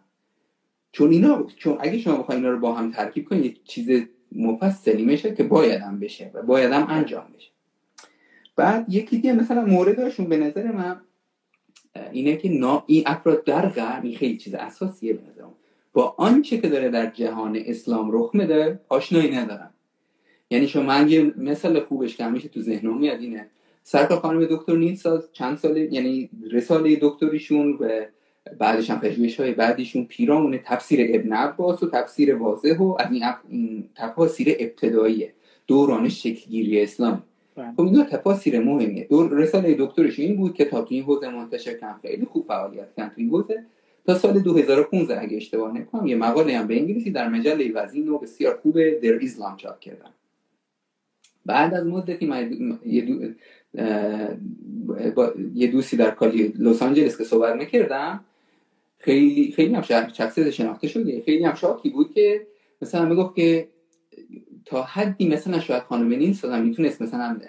چون اینا چون اگه شما بخواید اینا رو با هم ترکیب کنید یک چیز مفصلی میشه که باید هم بشه و باید هم انجام بشه. بعد یکی دیگه مثلا موردشون به نظر من اینه که نا این افراد در غرب این خیلی چیز اساسیه به نظرم. با آنچه که داره در جهان اسلام رخ میده آشنایی ندارم یعنی شما من یه مثال خوبش که همیشه تو ذهنم میاد اینه. سرکار خانم دکتر نیلساز چند ساله یعنی رساله دکتریشون و بعدش هم پژوهش های بعدیشون پیرامون تفسیر ابن عباس و تفسیر واضح و از این, تفاسیر ابتداییه. دوران شکلگیری اسلام بله. خب اینا تفاسیر مهمیه. دور رساله دکترش این بود که تا تو این حوزه منتشر کن خیلی خوب فعالیت کن تو این حوزه. تا سال 2015 اگه اشتباه نکنم یه مقاله هم به انگلیسی در مجله وزین و بسیار خوب در اسلام چاپ کردن. بعد از مدتی من یه, دو... یه دوستی در کالی لس آنجلس که صحبت می‌کردم خیلی خیلی هم شخصیت شناخته شده. خیلی هم شاکی بود که مثلا می‌گفت که تا حدی مثلا شاید خانم نیلس می‌تونست مثلا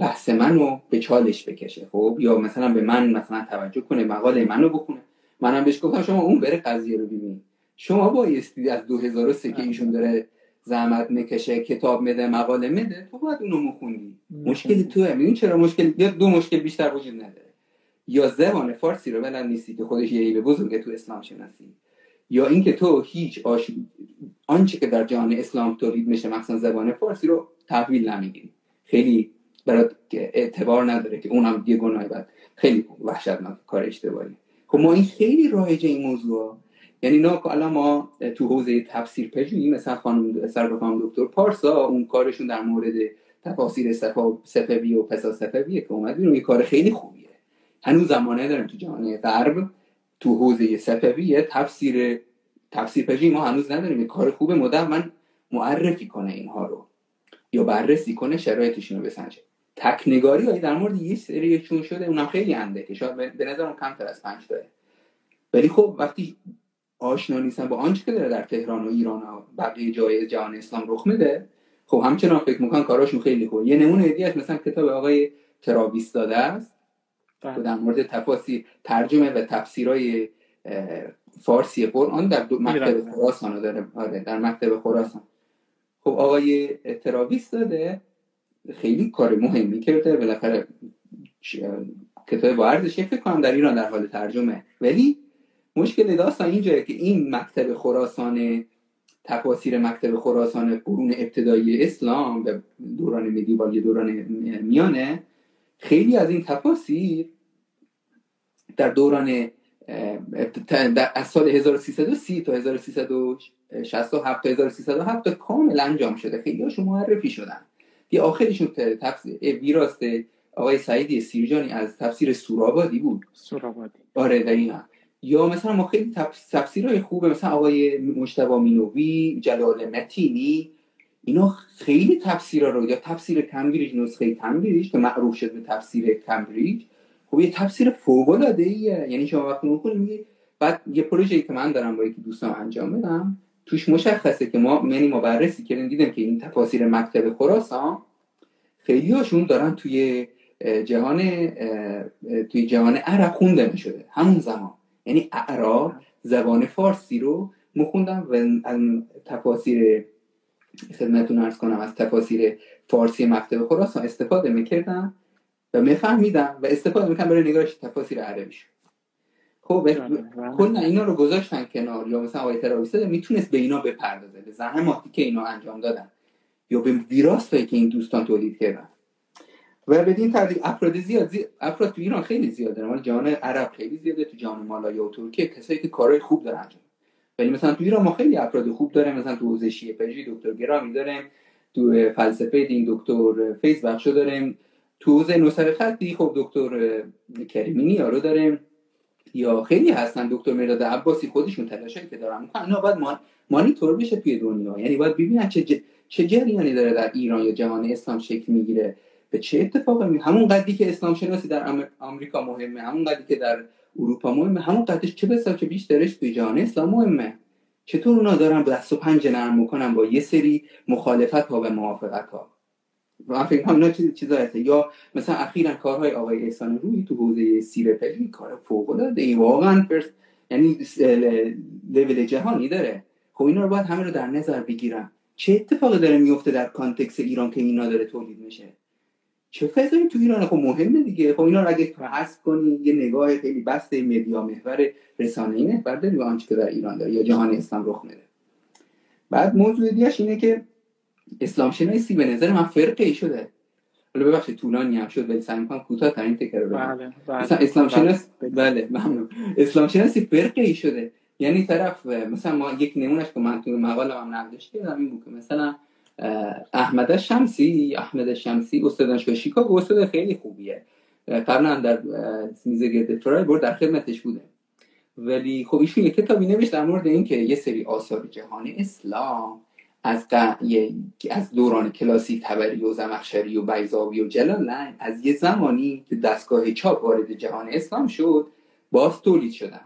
بحث منو به چالش بکشه خب؟ یا مثلا به من مثلا توجه کنه مقاله منو بخونه. منم بهش گفتم شما اون بره قضیه رو ببین. شما بایستی از 2003 که ایشون داره زحمت می‌کشه کتاب میده مقاله میده تو باید اونو مخوندی. مشکلی توه. می‌دونی چرا مشکل؟ دو مشکل بیشتر وجود نداره. یا زبان فارسی رو بلد نیستی که خودش یه عیب بزرگه تو اسلام شناسی. یا اینکه تو هیچ آش... آنچه که در جهان اسلام تولید میشه مثلا زبان فارسی رو تحویل نمی‌گیری. خیلی برات اعتبار نداره که اونم یه گناه بعد خیلی وحشتناک کار اشتباهی. خب ما این خیلی رایجه این موضوع یعنی نه الان ما تو حوزه تفسیر پژوهی مثلا خانم سر دکتر پارسا اون کارشون در مورد تفاسیر صفا صفوی و پسا صفویه که اومد بیرون یه کار خیلی خوبیه. هنوز زمانه داریم تو جهان غرب تو حوزه صفوی تفسیر تفسیر پژوهی ما هنوز نداریم. کار خوب من معرفی کنه اینها رو یا بررسی کنه شرایطشون رو بسنجه. تکنگاری هایی در مورد یه سری چون شده اونم خیلی انده که شاید به نظرم کمتر از پنج داره ولی خب وقتی آشنا نیستن با آنچه که داره در تهران و ایران و بقیه جای جهان اسلام رخ میده خب همچنان فکر می‌کنن کاراشون خیلی خوب یه نمونه دیگه مثلا کتاب آقای ترابیس داده است. بله. در مورد تفاصیل ترجمه و تفسیرهای فارسی قرآن در دو مکتب. خراسان داره. آره در مکتب خراسان. خب آقای ترابیس داده. خیلی کار مهمی کرده بالاخره کتاب با ارزشه فکر کنم در ایران در حال ترجمه. ولی مشکل داستان اینجاست که این مکتب خراسان تفاسیر مکتب خراسان قرون ابتدایی اسلام و دوران مدیوال دوران میانه خیلی از این تفاسیر در دوران در- از سال 1330 تا 1367 تا 1307 کامل انجام شده. خیلی هاشون معرفی شدن. یه آخرشون ت- تفسیر ویراست آقای سعیدی سیرجانی از تفسیر سورابادی بود. سورابادی. آره دقیقا. یا مثلا ما خیلی تف- تفسیرهای خوبه مثلا آقای مجتبی مینوی جلال متینی اینا خیلی تفسیرها رو یا تفسیر کمبریج نسخه کمبریج که معروف شد به تفسیر کمبریج خب یه تفسیر فوق العاده ایه یعنی شما وقتی می‌خونی میگی بعد یه پروژه‌ای که من دارم با یکی دوستان انجام بدم توش مشخصه که ما یعنی ما بررسی کردیم دیدیم که این تفاسیر مکتب خراسان خیلی هاشون دارن توی جهان توی جهان عرب خونده شده همون زمان. یعنی اعراب زبان فارسی رو مخوندن و تفاسیر خدمتتون ارز کنم از تفاسیر فارسی مکتب خراسان استفاده می‌کردن و میفهمیدن و استفاده می‌کنن برای نگارش تفاسیر عربیش خب کلا اینا رو گذاشتن کنار یا مثلا آقای تراویسته می‌تونست به اینا بپردازه به زحماتی که اینا انجام دادن یا به ویراستایی که این دوستان تولید کردن. و بدین ترتیب افراد زیاد زی... افراد تو ایران خیلی زیاده مال جهان عرب خیلی زیاده تو جهان مالایا و ترکیه کسایی که کارهای خوب دارن انجام ولی مثلا تو ایران ما خیلی افراد خوب داریم مثلا تو حوزه شیعه پژوهی دکتر گرامی داریم تو فلسفه دین دکتر فیض بخشو داریم. تو حوزه نصر خطی خب دکتر کریمینی یارو داریم. یا خیلی هستن دکتر مرداد عباسی خودشون تلاشایی که دارن. اینا باید مان... مانیتور بشه توی دنیا. یعنی باید ببینن چه ج... چه جریانی داره در ایران یا جهان اسلام شکل می‌گیره. به چه اتفاقی همون قدری که اسلام شناسی در. آمریکا مهمه همون قدری که در اروپا مهمه. همون قدرش چه بسا که بیشترش توی جهان اسلام مهمه. چطور اونا دارن دست و پنجه نرم می‌کنن با یه سری مخالفت ها و موافقت ها من فکر کنم اینا چیز یا مثلا اخیرا کارهای آقای احسان روی تو حوزه سیره پژوهی کار فوق العاده ای. واقعا پرس... یعنی لول جهانی داره. خب اینا رو باید همه رو در نظر بگیرن. چه اتفاقی داره میفته در context ایران که اینا داره تولید میشه؟ چه فضایی تو ایران خب مهمه دیگه. خب اینا رو اگه حذف کنی یه نگاه خیلی بسته media محور رسانه‌ای محور داری به آنچه که در ایران داره یا جهان اسلام رخ میده. بعد موضوع دیگه‌ش اینه که اسلام شناسی به نظر من فرقه ای شده. حالا ببخشید طولانی هم شد ولی سعی می‌کنم کوتاه ترین تکرار بله بله. اسلام شناس بله ممنون. اسلام شناسی فرقه ای شده. یعنی طرف مثلا ما یک نمونهش که من تو مقالم هم نقدش کردم این بود که مثلا احمد شمسی احمد شمسی استاد دانشگاه شیکاگو استاد خیلی خوبیه. قبلا در میزه گرد فرایبورد در خدمتش بوده. ولی خب ایشون یه کتابی نوشت در مورد اینکه یه سری آثار جهان اسلام از. از دوران کلاسیک تبری و زمخشری و بیزاوی و جلالین از یه زمانی که دستگاه چاپ وارد جهان اسلام شد باز تولید شدن.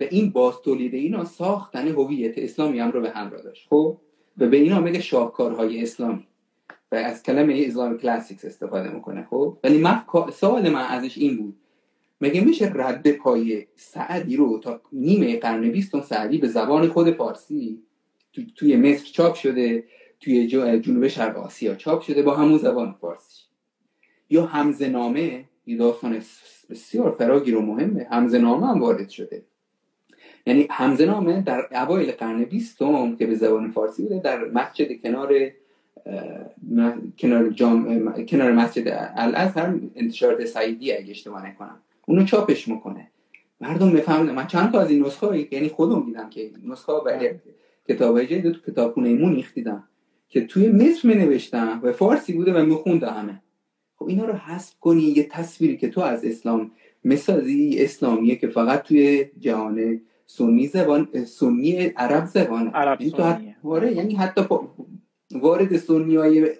و این باز تولید اینا ساختن هویت اسلامی هم رو به همراه داشت. خب؟ و به اینا میگه شاهکارهای اسلامی و از کلمه اسلام کلاسیکس استفاده می‌کنه خب؟ ولی من سوال من ازش این بود. مگه میشه رد پای سعدی رو تا نیمه قرن بیستم سعدی به زبان خود فارسی تو، توی مصر چاپ شده توی جنوب شرق آسیا چاپ شده با همون زبان فارسی؟ یا همزه نامه یه داستان بسیار فراگیر و مهمه همزه نامه هم وارد شده. یعنی همزه نامه در اوایل قرن بیستم که به زبان فارسی بوده در مسجد کنار کنار جام کنار مسجد الازهر انتشارات سعیدی اگه اشتباه نکنم. اونو چاپش می‌کنه. مردم می‌فهمن. من چند تا از این نسخه یعنی خودم دیدم که نسخه ولی کتابای جدید تو کتابخونه مونیخ دیدم که توی مصر می نوشتم و فارسی بوده و میخونده همه. خب اینا رو حذف کنی یه تصویری که تو از اسلام مسازی اسلامیه که فقط توی جهان سنی زبان سنی عرب زبان. عرب یعنی تو حت... یعنی حتی وارد سنی های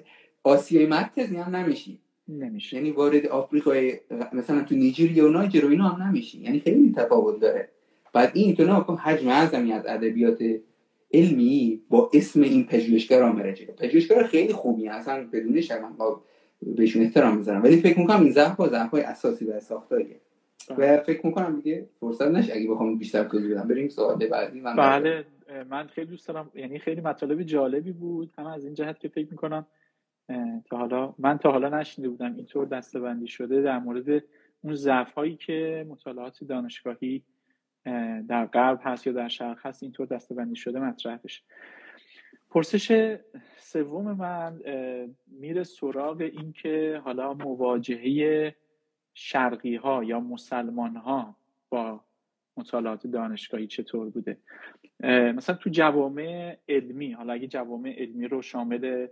آسیای مرکزی هم نمیشی. نمیشه. یعنی وارد آفریقای مثلا تو نیجریه و نایجر و اینا هم نمیشی. یعنی خیلی تفاوت داره. بعد این تو نکن حجم اعظمی از ادبیات علمی با اسم این پژوهشگر آمده جلو پژوهشگر خیلی خوبی اصلا بدون شک من بهشون احترام می‌ذارم. ولی فکر می‌کنم این ضعف های اساسی و ساختاریه و فکر می‌کنم دیگه فرصت نشه. اگه بخوام بیشتر توضیح بدم بریم سوال بعدی. من بله من خیلی دوست دارم. یعنی خیلی مطالب جالبی بود. هم از این جهت که فکر می‌کنم تا حالا من تا حالا نشنیده بودم اینطور دستبندی شده. در مورد اون ضعف هایی که مطالعات دانشگاهی در غرب هست یا در شرق هست اینطور دستبندی شده مطرح بشه پرسش سوم من میره سراغ اینکه حالا مواجهه شرقی ها یا مسلمان ها با مطالعات دانشگاهی چطور بوده؟ مثلا تو جوامع علمی حالا اگه جوامع علمی رو شامل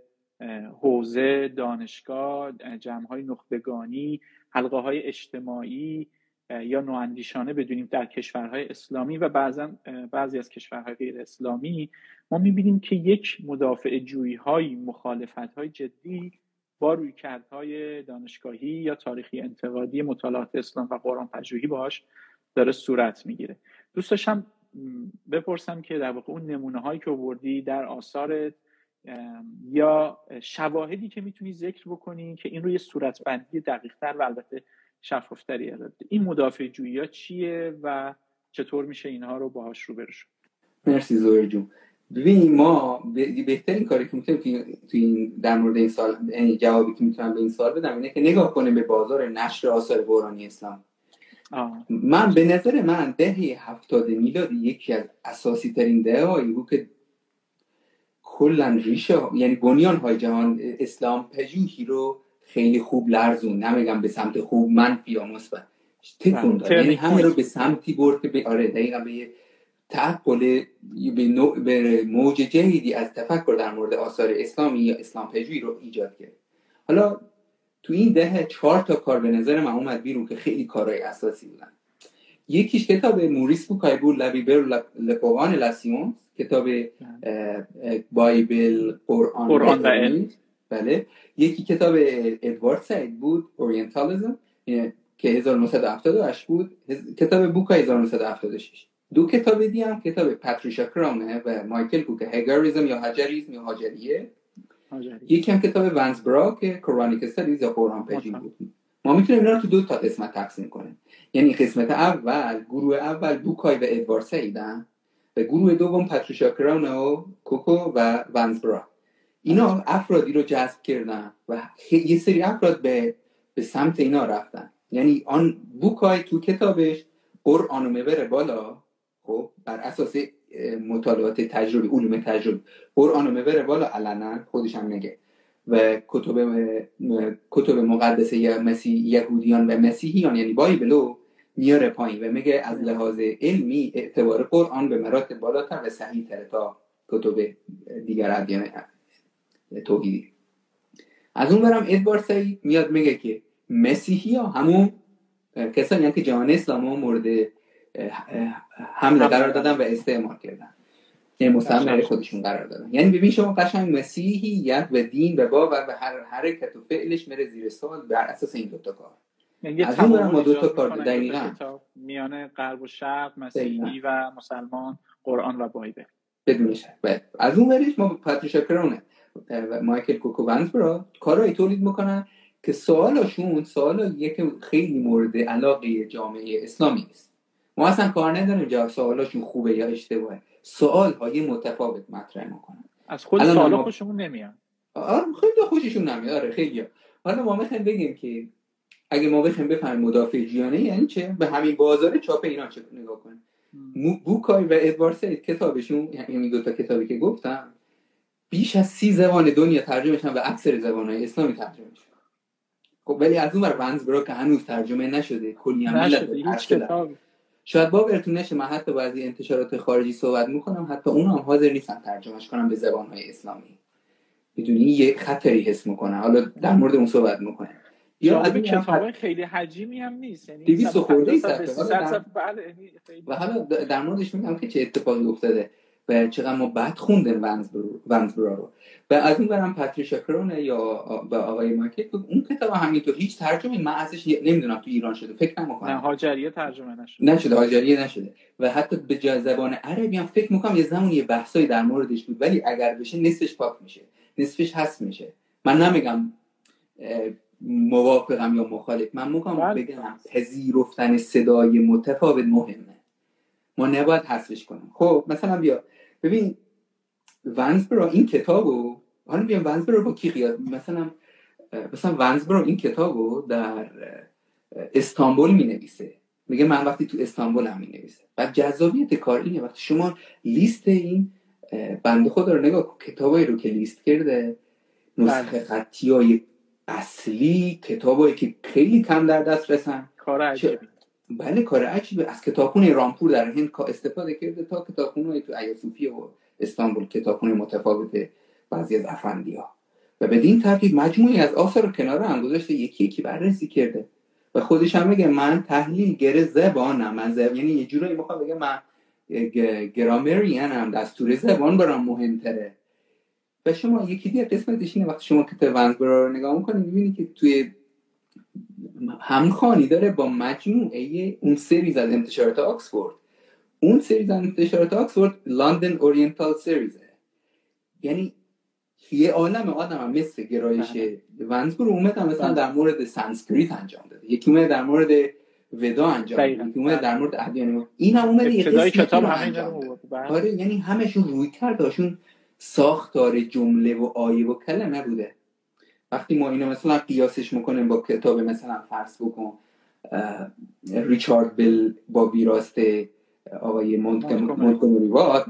حوزه دانشگاه جمع های نخبگانی حلقه های اجتماعی یا نواندیشانه بدونیم در کشورهای اسلامی و بعضا بعضی از کشورهای غیر اسلامی ما می‌بینیم که یک مدافع جویی های مخالفت های جدی با رویکردهای دانشگاهی یا تاریخی انتقادی مطالعات اسلام و قرآن پژوهی باش داره صورت می‌گیره. دوست داشتم بپرسم که در واقع اون نمونه هایی که آوردی در آثار یا شواهدی که می‌تونی ذکر بکنی که این روی صورتبندی دقیقتر و البته شفافتری ارائه این مدافع جویی ها چیه و چطور میشه اینها رو باهاش رو شد؟ مرسی زوری جون. ببین ما بهترین کاری که می‌تونیم تو این در مورد این سال جوابی که می‌تونم به این سال بدم اینه که نگاه کنیم به بازار نشر آثار قرآنی اسلام. آه. من به نظر من دهه هفتاد میلادی یکی از اساسی ترین دههایی بود که کلا ریشه یعنی بنیان های جهان اسلام پژوهی رو خیلی خوب لرزون نمیگم به سمت خوب منفی یا مثبت. تکون داد یعنی همه رو به سمتی برد که به آره دقیقا به تعقل به, به موج جدیدی از تفکر در مورد آثار اسلامی یا اسلام پژوهی رو ایجاد کرد. حالا تو این دهه چهار تا کار به نظر من اومد بیرون که خیلی کارهای اساسی بودن. یکیش کتاب موریس بوکایبول لویبر لقوان لاسیون کتاب Bible قرآن, قرآن بله. یکی کتاب ادوارد سعید بود Orientalism که 1978 بود. کتاب بوکا 1976 دو کتاب دیگه هم کتاب پاتریشا کرامه و مایکل کوک هگاریزم یا هجریزم یا هاجریه. یکی هم کتاب ونسبرا که کرونیک استادیز یا قرآن پژی بود. ما می‌تونیم اینا رو تو دو تا قسمت تقسیم کنیم. یعنی قسمت اول گروه اول بوکای و ادوارد سعیدن و گروه دوم پاتریشا کرامه و کوکو و ونسبرا اینا افرادی رو جذب کردن و یه سری افراد به به سمت اینا رفتن. یعنی آن بوکای تو کتابش قرآن بره بالا. خب بر اساس مطالعات تجربی علوم تجربی. قرآن بره بالا علنا خودش هم نگه و کتب کتب مقدسه یا مسیح یهودیان و مسیحیان یعنی بایبلو میاره پایین و میگه از لحاظ علمی اعتبار قرآن به مراتب بالاتر و صحیح تره تا کتب دیگر ادیان توحیدی. از اون برم ادوارد سعید میاد میگه که مسیحی ها همون کسانی که جهان اسلام مورد حمله قرار دادن و استعمال کردن. یعنی مستعمره خودشون قرار دادن. یعنی ببین شما قشنگ مسیحیت و دین و باور و هر حرکت و فعلش میره زیر سوال بر اساس این دوتا کار. یعنی از اون ما دو تا کار دقیقا. میانه غرب و شرق مسیحی و مسلمان قرآن و بایبل. بدون شک. از اون وریش ما پاتریشا کرونه و مایکل کوکو ونزبرا کارهایی تولید می‌کنن که سوالشون سوال یک خیلی مورد علاقه جامعه اسلامی است ما اصلا کار نداریم جا سوالاشون خوبه یا اشتباهه. سوال های متفاوت مطرح می‌کنن. از خود سوال ما... خوشمون نمیاد. آره خیلی خوششون نمیاد. آره خیلی. حالا ما می‌خوایم بگیم که اگه ما بخوایم بفهمیم مدافع جیانه یعنی چه به همین بازار چاپ اینا چه نگاه کنیم. بوکای و ادوارد سید کتابشون یعنی دو تا کتابی که گفتم بیش از سی زبان دنیا ترجمه شدن و اکثر زبانهای اسلامی ترجمه شدن. خب ولی از اون بر برا که هنوز ترجمه نشده کلی هم شاید باورتون نشه من حتی بعضی انتشارات خارجی صحبت می‌کنم حتی اون هم حاضر نیستن ترجمهش کنم به زبانهای اسلامی. می‌دونی؟ یه خطری حس می‌کنه. حالا در مورد اون صحبت می‌کنه یا از کتاب خیلی حجیمی هم نیست. یعنی 200 خورده صفحه بله، و حالا در موردش میگم که چه اتفاقی افتاده. و چقدر ما بد خوندیم ونزبرا رو. و از اون برم پاتریشا کرونه یا به آقای مارکت اون کتاب همینطور هیچ ترجمه من ازش نمی‌دونم تو ایران شده. فکر نمی‌کنم. نه هاجریه ترجمه نشده. نشده هاجریه نشده. و حتی به زبان عربی هم فکر می‌کنم یه زمان یه بحثایی در موردش بود. ولی اگر بشه نصفش پاک میشه. نصفش هست میشه. من نمیگم موافقم یا مخالف. من میگم بله. بگم پذیرفتن صدای متفاوت مهمه. ما نباید حذفش کنیم. خب مثلا بیا. ببین ونزبرا این کتابو حالا بیام ونزبرا با کی خیال مثلا مثلا ونزبرا این کتابو در استانبول می نویسه میگه من وقتی تو استانبول هم می نویسه و جذابیت کار اینه وقتی شما لیست این بنده خدا رو نگاه کتابایی رو که لیست کرده نسخه بله. خطی های اصلی کتابایی که خیلی کم در دست رسن. کار عجیبی. بله کار عجیبه. از کتابخونه رامپور در هند استفاده کرده تا کتابخونه تو ایاسوفی و استانبول کتابخونه متفاوت بعضی از افندی ها و بدین ترتیب مجموعی از آثار رو کنار هم گذاشته یکی یکی بررسی کرده. و خودش هم میگه من تحلیل گر زبانم. من زب... یعنی یه جورایی می‌خوام بگه من گرامریان هم دستور زبان برام مهمتره. و شما یکی دیگه قسمتش اینه وقتی شما کتاب ونزبرو رو نگاه می‌کنید می‌بینید که توی همخوانی داره با مجموعه اون series از انتشارات آکسفورد. اون series از انتشارات آکسفورد London Oriental Series ه یعنی یه عالم آدم هم مثل گرایش بله. ونزبرو اومد هم مثلا بله. در مورد سانسکریت انجام داده. یکی اومد در مورد ودا انجام داده. یکی اومد در مورد ادیان این هم اومد یه کتاب انجام بله. آره یعنی همشون رویکرداشون ساختار جمله و آیه و کلمه بوده. وقتی ما اینو مثلا قیاسش می‌کنیم با کتاب مثلا فرض بکن ریچارد بل با ویراست آقای مونتگومری. وات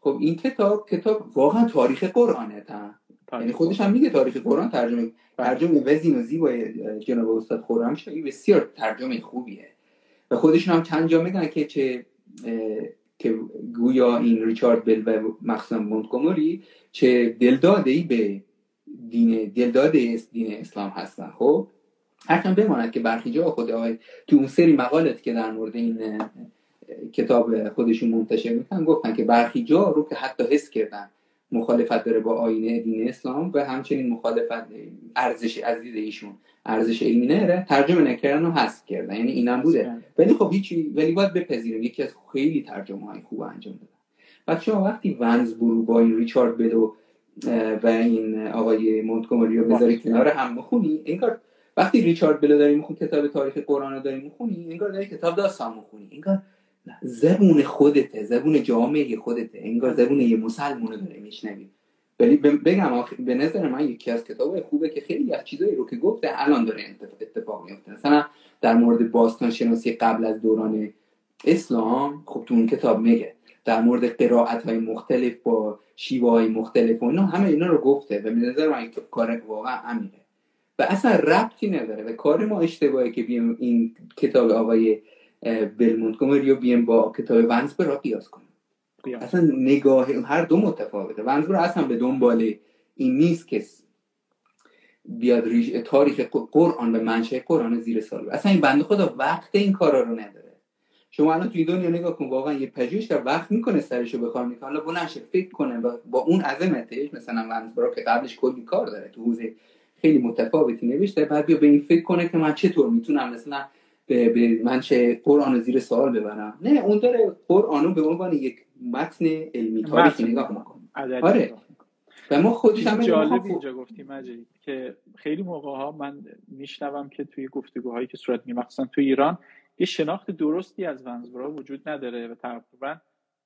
خب این کتاب کتاب واقعا تاریخ قرآنه تا. یعنی خودش هم میگه تاریخ قرآن ترجمه بله. ترجمه وزین و زیبای جناب استاد خورم بسیار ترجمه خوبیه. و خودشون هم چند جا میگن که چه که گویا این ریچارد بل و مخصوصا مونتگومری چه دلداده ای به دین دلداده دین اسلام هستن. خب؟ هرچند بماند که برخی جا خود آقای تو اون سری مقالت که در مورد این کتاب خودشون منتشر می‌کنن گفتن که برخی جا رو که حتی حس کردن مخالفت داره با آینه دین اسلام و همچنین مخالفت ارزش از دید ایشون ارزش علمی ترجمه نکردن و حذف کردن. یعنی اینم بوده. ولی خب هیچی ولی باید بپذیریم. یکی از خیلی ترجمه های خوب انجام دادن. شما وقتی ونز برو با این ریچارد بلو و این آقای مونتگومری رو بذاری کنار هم بخونی. انگار وقتی ریچارد بلو داری می‌خونی کتاب تاریخ قرآن رو داری می‌خونی انگار داری کتاب داستان می‌خونی انگار زبون خودته زبون جامعه خودته. انگار زبون یه مسلمون رو داره میشنوی. ولی بگم به نظر من یکی از کتاب خوبه که خیلی از چیزایی رو که گفته الان داره اتفاق میفته مثلا در مورد باستان شناسی قبل از دوران اسلام خب تو اون کتاب میگه در مورد قرائت های مختلف با شیوه های مختلف و اینا همه اینا رو گفته و به نظر من کار واقعا امینه و اصلا ربطی نداره و کار ما اشتباهه که بیم این کتاب آقای بل مونتگومری رو بیم با کتاب ونزبر را قیاس کنیم. اصلا نگاه هر دو متفاوته. ونزبر اصلا به دنبال این نیست که بیاد تاریخ قرآن به منشه قرآن زیر سال اصلا این بنده خدا وقت این کارا رو نداره. شما الان توی دنیا نگاه کن واقعا یه پژوهش در وقت می‌کنه سرشو بخوام می‌کنه. حالا بلنشه فکر کنه با, با اون عظمتش مثلا ونزبرا که قبلش کلی کار داره تو حوزه خیلی متفاوتی نوشته بعد بیا به این فکر کنه که من چطور می‌تونم مثلا به, به منشه قرآن زیر سوال ببرم. نه اون داره قرآن به عنوان یک متن علمی تاریخی نگاه می‌کنه آره. و ما خودش هم جالب اینجا گفتیم مجید که خیلی موقع ها من میشنوم که توی گفتگوهایی که صورت می مخصوصا توی ایران یه شناخت درستی از ونزبرا وجود نداره و تقریبا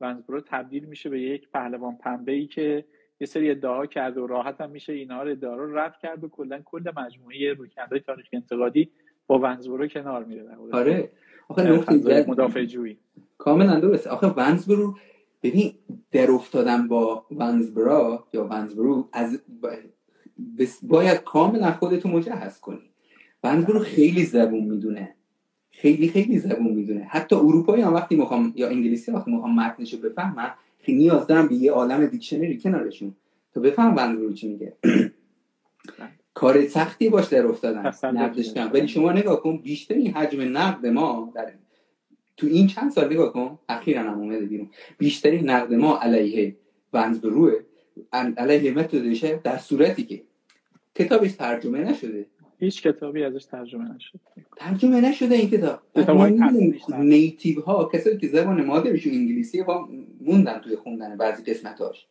ونزبرا تبدیل میشه به یک پهلوان پنبه ای که یه سری ادعا کرده و راحت هم میشه اینا رو ادعا رو رد کرد و کلا کل مجموعه رویکردهای تاریخی انتقادی با ونزبرو کنار میره آره. آخه نقطه مدافع جویی کاملا درسته آخه ونزبرو ببین در افتادن با ونزبرا یا ونزبرو از باید کاملا خودتو مجهز کنی. ونزبرو خیلی زبون می‌دونه. خیلی خیلی زبون می‌دونه. حتی اروپایی هم وقتی می‌خوام یا انگلیسی وقتی می‌خوام متنشو بفهمم خیلی نیاز دارم به یه عالم دیکشنری کنارشون. تا بفهم ونزبرو چی میگه. کار سختی باش در افتادن. نقدش ولی شما نگاه کن بیشتر این حجم نقد ما در تو این چند سال نگاه کن اخیرا هم اومده بیرون. بیشترین نقد ما علیه ونز روه. علیه متدشه در صورتی که کتابش ترجمه نشده. هیچ کتابی ازش ترجمه نشده ترجمه نشده این کتاب. نیتیو ها کسایی که زبان مادرشون انگلیسی ها موندن توی خوندن بعضی قسمتاش.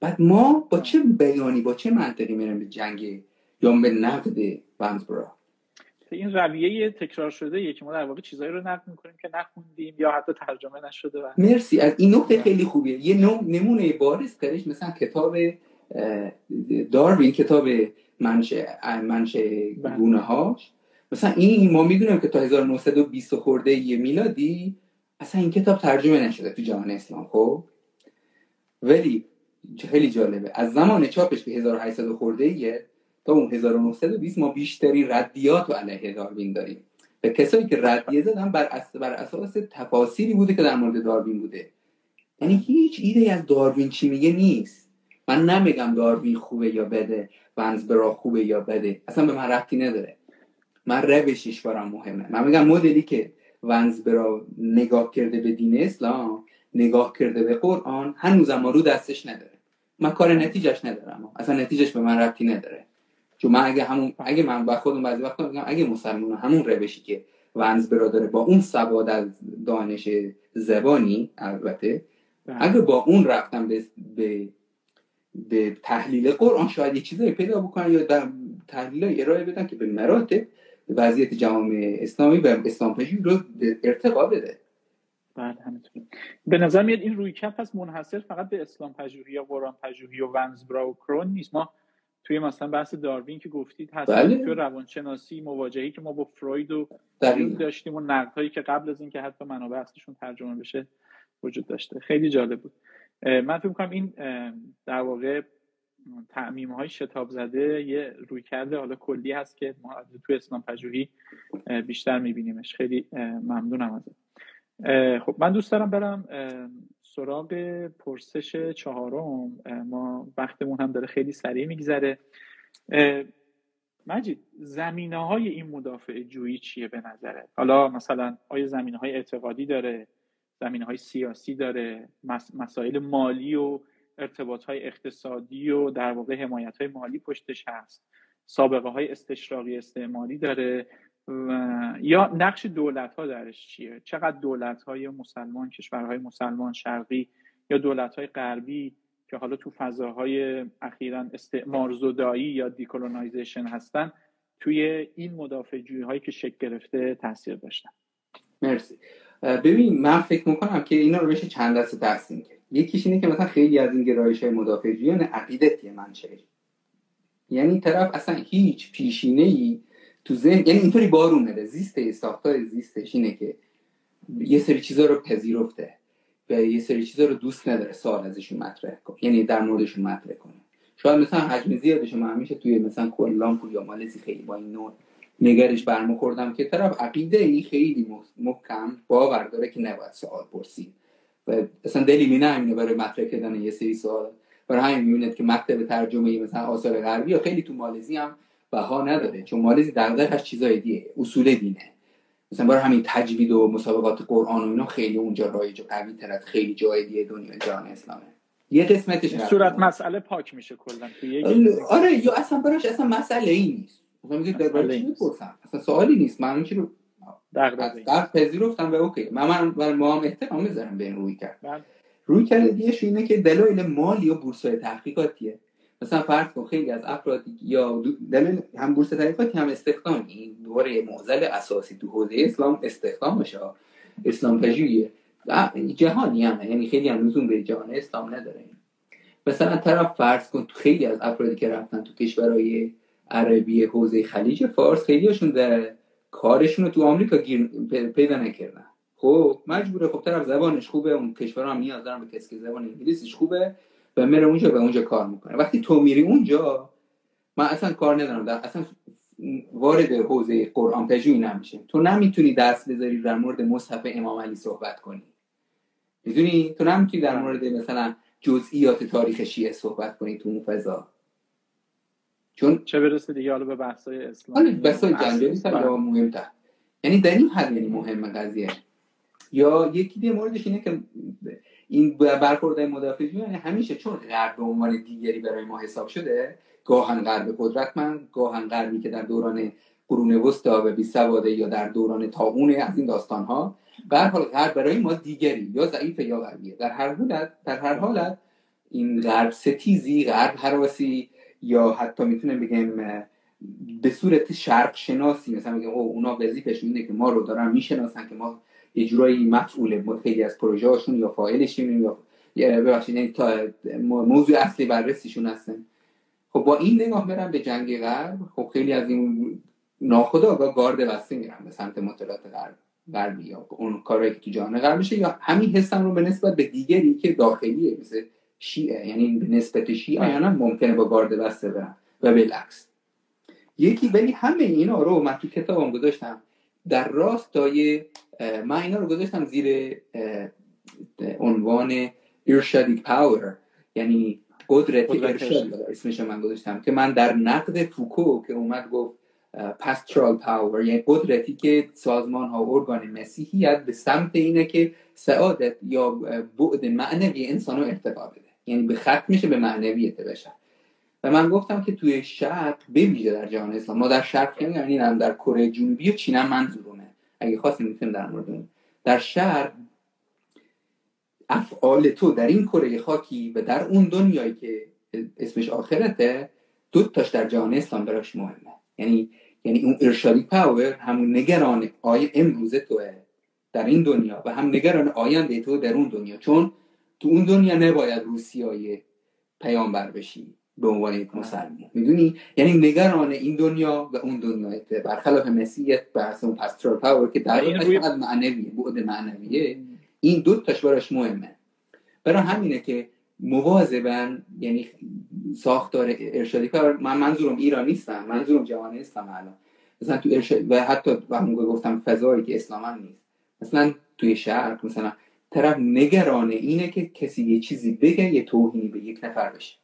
بعد ما با چه بیانی با چه منطقی میریم به جنگ یا به نقد ونزبرا این رویه تکرار شده یه که ما در واقع چیزایی رو نقد می‌کنیم که نخوندیم یا حتی ترجمه نشده و مرسی. از این نکته خیلی خوبیه. یه نمونه بارز کردش مثلا کتاب داروین کتاب منشه منشه بله. گونه هاش مثلا این ما می‌دونیم که تا 1920 خورده یه میلادی اصلا این کتاب ترجمه نشده تو جهان اسلام خب؟ ولی خیلی جالبه. از زمان چاپش که 1800 خورده ایه تا اون 1920 ما بیشترین ردیات و علیه داروین داریم. به کسایی که ردیه زدن بر, اس... بر اساس تفاصیلی بوده که در مورد داروین بوده. یعنی هیچ ایده از داروین چی میگه نیست. من نمیگم داروین خوبه یا بده ونزبرا خوبه یا بده. اصلا به من ربطی نداره. من روشش برام مهمه. من میگم مدلی که ونزبرا نگاه کرده به دین اسلام نگاه کرده به قرآن هنوزم ما رو دستش نداره. من کار نتیجهش ندارم. اصلا نتیجهش به من ربطی نداره. چون من اگه همون اگه من با خودم بعضی وقتا میگم اگه مسلمان همون روشی که ونز برادره با اون سواد از دانش زبانی البته بله. اگه با اون رفتم به, به به تحلیل قرآن شاید یه چیزایی پیدا بکنن یا در تحلیل ارائه بدن که به مراتب وضعیت جامعه اسلامی و اسلام پژوهی رو ارتقا بده. بله به نظر میاد این روی کف هست منحصر فقط به اسلام پژوهی یا قرآن پژوهی و ونزبرا و کرون نیست. ما توی مثلا بحث داروین که گفتید هست بله. توی روانشناسی مواجهی که ما با فروید و داشتیم و نقدهایی که قبل از اینکه حتی منابع اصلشون ترجمه بشه وجود داشته. خیلی جالب بود. من فکر می‌کنم این در واقع تعمیم های شتاب زده یه روی کرده حالا کلی هست که ما توی اسلام پژوهی بیشتر میبینیمش. خیلی ممنونم ازت. خب من دوست دارم برم سراغ پرسش چهارم. ما وقتمون هم داره خیلی سریع میگذره. مجید زمینه های این مدافع جویی چیه به نظره حالا مثلا آیا زمینه های اعتقادی داره؟ زمینه های سیاسی داره مسائل مالی و ارتباط های اقتصادی و در واقع حمایت های مالی پشتش هست. سابقه های استشراقی استعماری داره یا نقش دولت ها درش چیه؟ چقدر دولت های مسلمان کشورهای مسلمان شرقی یا دولت های غربی که حالا تو فضاهای اخیرا استعمار زدایی یا دیکولونایزیشن هستن توی این مدافع هایی که شکل گرفته تاثیر داشتن؟ مرسی. ببین من فکر می‌کنم که اینا رو بشه چند دسته تقسیم کرد یکیش اینه که مثلا خیلی از این گرایش های مدافع جویان عقیدتی منشه یعنی طرف اصلا هیچ پیشینه ای تو ذهن یعنی اینطوری بار اومده زیست ساختار زیستش اینه که یه سری چیزا رو پذیرفته و یه سری چیزا رو دوست نداره سوال ازشون مطرح کنه. یعنی در موردشون مطرح کنه. شاید مثلا حجم زیادش من همیشه توی مثلا کلامپور یا مالزی خیلی با این نوع نگرش برمیخوردم که طرف عقیده ای خیلی محکم باور داره که نباید سوال پرسید. و اصلا دلی می برای مطرح کردن یه سری سوال. برای همین می‌بینید که مکتب ترجمه مثلا آثار غربی یا خیلی تو مالزی هم بها نداره. چون مالزی هست چیزای دیگه اصول دینه. مثلا برای همین تجوید و مسابقات قرآن و اینا خیلی اونجا رایج و قوی تر از خیلی جای دیگه دنیا جهان اسلامه. یه قسمتش صورت مسئله پاک میشه کلا آره یا اصلا براش اصلا مسئله ای نیست. مثلا میگه در چی می‌پرسم اصلا سوالی نیست. من چی رو در پذیرفتم به اوکی. من من برای ما هم احترام می‌ذارم به این روی کرد. بله. روی کرد دیگه اینه که دلایل مالی و بورسای تحقیقاتیه. مثلا فرض کن خیلی از افراد یا دلیل هم بورس تحقیقاتی هم استخدام. این دوباره معضل اساسی تو حوزه اسلام استخدام باشه. اسلام پژوهیه. جهانی هم. یعنی خیلی هم لزوم به جهان اسلام نداره. مثلا طرف فرض کن تو خیلی از افرادی که رفتن تو کشورهای عربی حوزه خلیج فارس خیلیشون در کارشون رو تو آمریکا گیر پیدا نکردن. خب مجبوره. خب طرف زبانش خوبه اون کشور هم نیاز دارن به کسی که زبان انگلیسیش خوبه و میره اونجا به اونجا کار می‌کنه. وقتی تو میری اونجا من اصلا کار ندارم. در اصلا وارد حوزه قرآن پژوهی نمیشه تو نمی‌تونی دست بذاری در مورد مصحف امام علی صحبت کنی. می‌دونی؟ تو نمی‌تونی در مورد مثلا جزئیات تاریخ شیعه صحبت کنی تو اون فضا. چون چه برسه دیگه حالا به بحث‌های اسلام حالا بحث‌های جنجالی مهمتر. یعنی در این حد یعنی مهمه قضیه. یا یکی دیگه موردش اینه که این برخوردهای مدافع یعنی همیشه چون غرب به عنوان دیگری برای ما حساب شده گاهن غرب قدرتمند گاهن غربی که در دوران قرون وسطا و بی سواده یا در دوران تاون از این داستان ها به هر حال غرب برای ما دیگری یا ضعیف یا قویه در هر حالت در هر حالت این غرب ستیزی غرب حراسی یا حتی می‌تونم بگم به صورت شرق شناسی مثلا میگه او اونا وظیفشون اینه که ما رو دارن می‌شناسن که ما یه جورایی مفعول خیلی از پروژه هاشون یا فاعلشیم یا ببخشید یعنی تا موضوع اصلی بررسیشون هستن. خب با این نگاه برم به جنگ غرب خب خیلی از این ناخدا گارد بسته میرن به سمت مطالعات غرب غربی یا اون کارهایی که تو جهان غرب میشه یا همین حسم رو به نسبت به دیگری که داخلیه مثل شیعه یعنی به نسبت شیعه یا ممکنه با گارد بسته برن و بالعکس. یکی ولی همه اینا رو من تو کتابم گذاشتم. در راستای من اینا رو گذاشتم زیر عنوان ارشادی power یعنی قدرت ارشاد اسمش من گذاشتم که من در نقد فوکو که اومد گفت pastoral power یعنی قدرتی که سازمان ها و ارگان مسیحیت به سمت اینه که سعادت یا بعد معنوی انسان رو ارتقا بده. یعنی به ختم میشه به معنویت بشن و من گفتم که توی شرق بویژه در جهان اسلام. ما در شرق یعنی هم در کره جنوبی و چین هم منظورمه اگه خواستیم می‌تونیم در مورد در شرق افعال تو در این کره خاکی و در اون دنیایی که اسمش آخرته دو تاش در جهان اسلام براش مهمه. یعنی یعنی اون ارشادی power همون نگران آی امروز توه در این دنیا و هم نگران آینده تو در اون دنیا. چون تو اون دنیا نباید روسیاه پیامبر بشی به عنوان یک مسلمان. می‌دونی؟ یعنی نگران این دنیا و اون دنیا برخلاف مسیحیت بحث اون pastoral power که در. فقط معنویه بعد معنویه. این دو تاش براش مهمه. برای همینه که مواظبن یعنی ساختار ارشادی پاور من منظورم ایران نیستم منظورم جوان نیستم الان. مثلا تو ارشاد و حتی و گفتم فضایی که اسلام نیست. مثلا توی شهر مثلا طرف نگران اینه که کسی یه چیزی بگه یه توهینی به یک نفر بشه.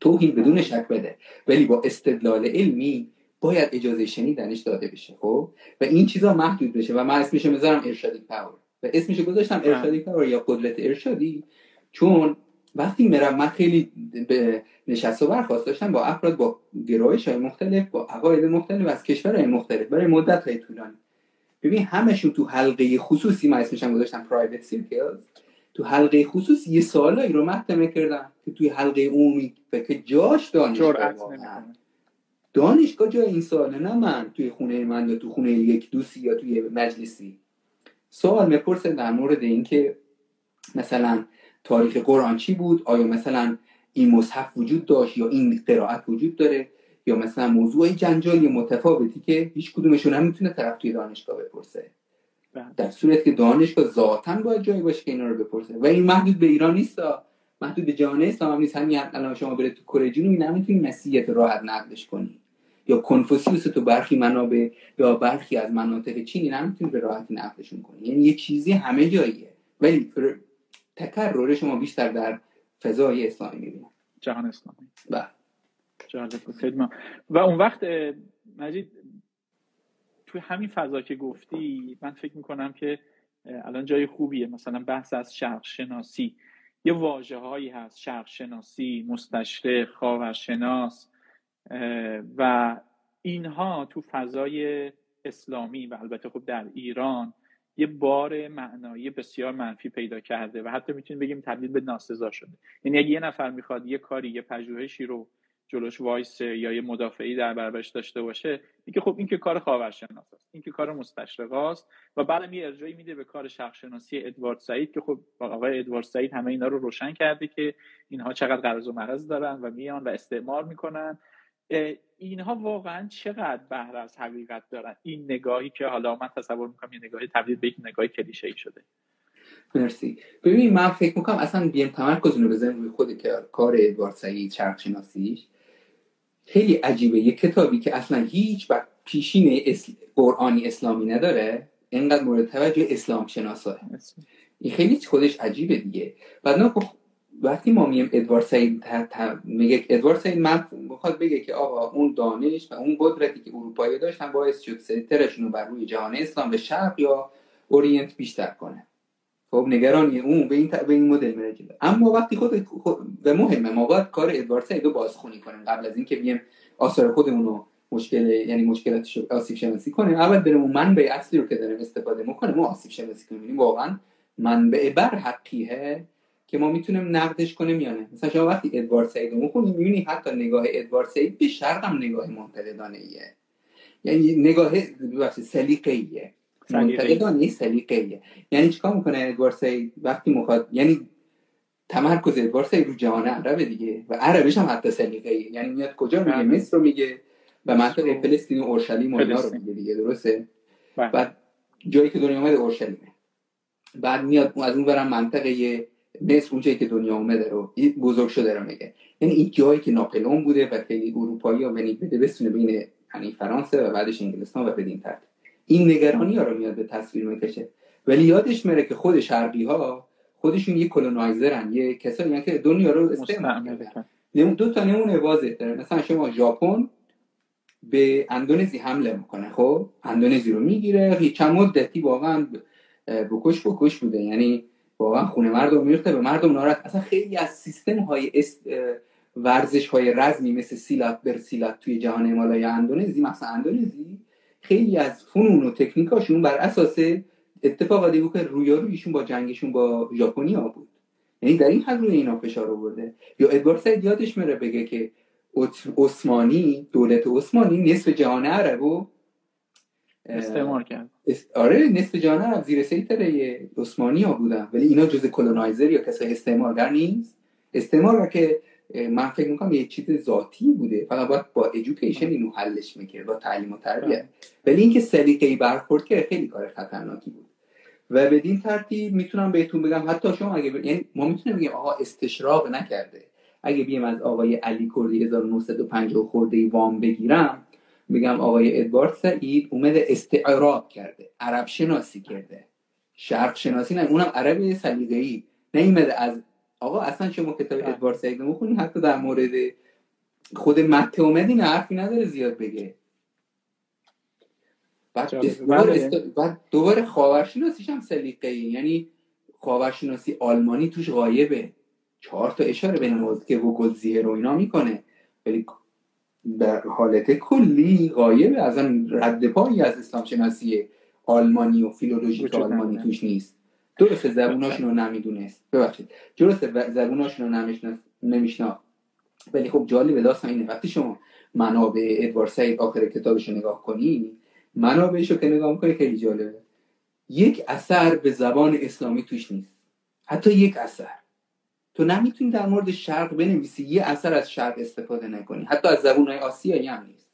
توهین بدون شک بده. ولی با استدلال علمی باید اجازه شنیدنش داده بشه خب؟ و این چیزا محدود بشه و من اسمش می‌ذارم ارشادی power. و اسمش گذاشتم ارشادی power یا قدرت ارشادی. چون وقتی میرم من خیلی به نشست و برخواست داشتم با افراد با گرایش های مختلف با عقاید مختلف از کشورهای مختلف برای مدت های طولانی. ببین همشون تو حلقه خصوصی من اسمشم گذاشتم private circles تو حلقه خصوصی یه سوالایی رو مطرح می‌کردم که توی حلقه عمومی که جاش دانشگاه دانشگاه جای این ساله نه من توی خونه من یا تو خونه یک دوستی یا توی مجلسی. سوال می‌پرسه در مورد اینکه مثلا تاریخ قرآن چی بود؟ آیا مثلا این مصحف وجود داشت یا این قرائت وجود داره؟ یا مثلا موضوع جنجالی متفاوتی که هیچ کدومشون هم می‌تونه طرف توی دانشگاه بپرسه. بله. در صورت که دانشگاه ذاتا باید جایی باشه که اینا رو بپرسه. و این محدود به ایران نیست محدود به جهان اسلام هم نیست. همین الان شما برید تو کره جنوبی نمی‌تونی مسیحیت راحت نقدش کنی. یا کنفوسیوس تو برخی منابع یا برخی از مناطق چینی نمی‌تونی به راحتی نقدشون کنی. یعنی یه چیزی همه جاییه. ولی تکرر شما بیشتر در فضای اسلامی می‌بینید جهان اسلامی. بله. جالب و اون وقت مجید توی همین فضا که گفتی من فکر می‌کنم که الان جای خوبیه. مثلا بحث از شرق شناسی یه واجه هایی هست شرق شناسی مستشرق خاورشناس و اینها تو فضای اسلامی و البته خب در ایران یه بار معنایی بسیار منفی پیدا کرده و حتی می‌تونیم بگیم تبدیل به ناسزا شده. یعنی اگه یه نفر می‌خواد یه کاری یه پژوهشی رو جلوش وایس یا یه مدافعی در برابرش داشته باشه میگه خب این که کار خاورشناس است این که کار مستشرق است و بعدم یه ارجایی میده به کار شخصشناسی ادوارد سعید که خب آقای ادوارد سعید همه اینا رو روشن کرده که اینها چقدر قرض و مرض دارن و میان و استعمار می‌کنن. اینها واقعا چقدر بهره از حقیقت دارن؟ این نگاهی که حالا من تصور می‌کنم یه نگاهی تبدیل به یک نگاه کلیشه ای شده. مرسی. ببین من فکر می‌کنم اصلا بیم تمرکز رو بزنیم روی خود کار ادوارد سعید چرخ شناسیش خیلی عجیبه. یه کتابی که اصلا هیچ پیشین اسل... قرآنی اسلامی نداره اینقدر مورد توجه اسلام شناساه. این خیلی خودش عجیبه دیگه. بعد وقتی ما ادوارد سعید میگه ادوارد سعید من می‌خواد بگه که آقا اون دانش و اون قدرتی که اروپایی داشتن باعث شد سنترشون رو بر روی جهان اسلام به شرق یا اورینت بیشتر کنه. خب نگرانی اون به این, به این مدل میره اما وقتی خود, خود و مهمه ما باید کار ادوارد سایدو بازخونی کنیم. قبل از اینکه بیم آثار خودمون رو مشکل یعنی مشکلاتش آسیب شناسی کنیم اول بریم اون منبع اصلی رو که داریم استفاده می‌کنیم ما آسیب شناسی کنیم. یعنی واقعا منبع بر حقیه که ما می‌تونیم نقدش کنیم یا نه. مثلا شما وقتی ادوارد سعید رو می‌خونی می‌بینی حتی نگاه ادوارد سعید به شرق هم نگاه منتقدانه یعنی نگاه سلیقه ایه منتقدانه سلیقه ایه یعنی چیکار می‌کنه ادوارد سعید؟ وقتی مخاطب یعنی تمرکز ادوارد سعید رو جهان عربه دیگه و عربش هم حتی سلیقه ایه یعنی میاد کجا میگه؟ بله. مصر رو میگه و منطقه فلسطین و اورشلیم و اینا رو میگه دیگه درسته؟ بله. بعد جایی که دنیا اومده اورشلیمه. بعد میاد از اون برم منطقه مصر اونجایی که دنیا اومده رو بزرگ شده رو میگه. یعنی این جایی که ناپلون بوده و خیلی اروپایی ها بنی بده بسونه بین یعنی فرانسه و بعدش انگلستان و بدین ترتیب. این نگرانی ها رو میاد به تصویر می‌کشه. ولی یادش میره که خود شرقی ها خودشون یه کلونایزرن یه کسایی که دنیا رو استعمار دو تا نمونه واضح داره. مثلا شما ژاپن به اندونزی حمله می‌کنه خب؟ اندونزی رو می‌گیره چند مدتی واقعا بکش بکش بوده یعنی واقعا خونه مردم میرته به مردم ناراحت اصلا خیلی از سیستم های ورزش های رزمی مثل سیلات بر سیلات توی جهان امالای اندونزی مثلا اندونزی خیلی از فنون و تکنیکاشون بر اساس اتفاقاتی بود که رویارویشون با جنگشون با ژاپنیا بود. یعنی در این حد روی اینا فشار آورده. یا ادوارد سید یادش میره بگه که عثمانی دولت عثمانی نصف جهان عرب و استعمار کرد. آره نصف جهان عرب زیر سیطره عثمانی ها بودن. ولی اینا جز کلونایزر یا کسای استعمارگر نیست. استعمار که من فکر می‌کنم یه چیز ذاتی بوده. فقط باید با ایژوکیشن اینو حلش می‌کرد با تعلیم و تربیت. ولی اینکه سلیقه‌ای برخورد کرد خیلی کار خطرناکی بود. و بدین ترتیب می‌تونم بهتون بگم حتی شما اگه ب... یعنی ما می‌تونیم بگیم آقا استشراق نکرده. اگه بیم از آقای علی کردی 1950 خورده وام بگیرم میگم آقای ادوارد سعید اومده استعراق کرده عرب شناسی کرده. شرق شناسی نه اونم عربی سلیقه‌ای. نیومده از آقا اصلا شما کتاب بله. ادوارد سعید می‌خونی حتی در مورد خود مته اومدی نه حرفی نداره زیاد بگه. بعد دوباره, بعد دوباره خاورشناسیش هم سلیقه یعنی خاورشناسی آلمانی توش غایبه. چهار تا اشاره به موزکه و گلزیه و اینا می‌کنه. ولی در حالت کلی غایب از رد پایی از اسلام شناسی آلمانی و فیلولوژیک آلمانی توش نیست. درسته زبوناشون رو نمی‌دونست. ببخشید. درسته زبوناشون رو نمیشنا. ولی خب جالب داستان اینه. وقتی شما منابع ادوار سعید آخر کتابش رو نگاه کنی منابعش رو که نگاه می‌کنی خیلی جالبه. یک اثر به زبان اسلامی توش نیست. حتی یک اثر. تو نمی‌تونی در مورد شرق بنویسی یه اثر از شرق استفاده نکنی. حتی از زبون های آسیایی هم نیست.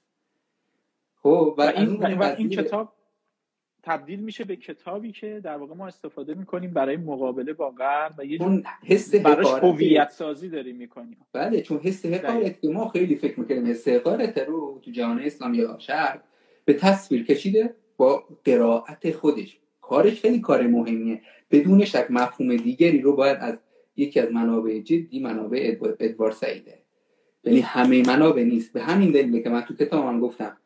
خب و, این, این کتاب تبدیل میشه به کتابی که در واقع ما استفاده می‌کنیم برای مقابله با غرب و یه حس براش هویت سازی داریم می‌کنیم. بله چون حس حقارت ما خیلی فکر می‌کنیم حس حقارت رو تو جهان اسلام یا شرق به تصویر کشیده با قرائت خودش. کارش خیلی کار مهمیه. بدون شک مفهوم دیگری رو باید از یکی از منابع جدی منابع ادوار سعیده. یعنی همه منابع نیست. به همین دلیله که من تو کتابم گفتم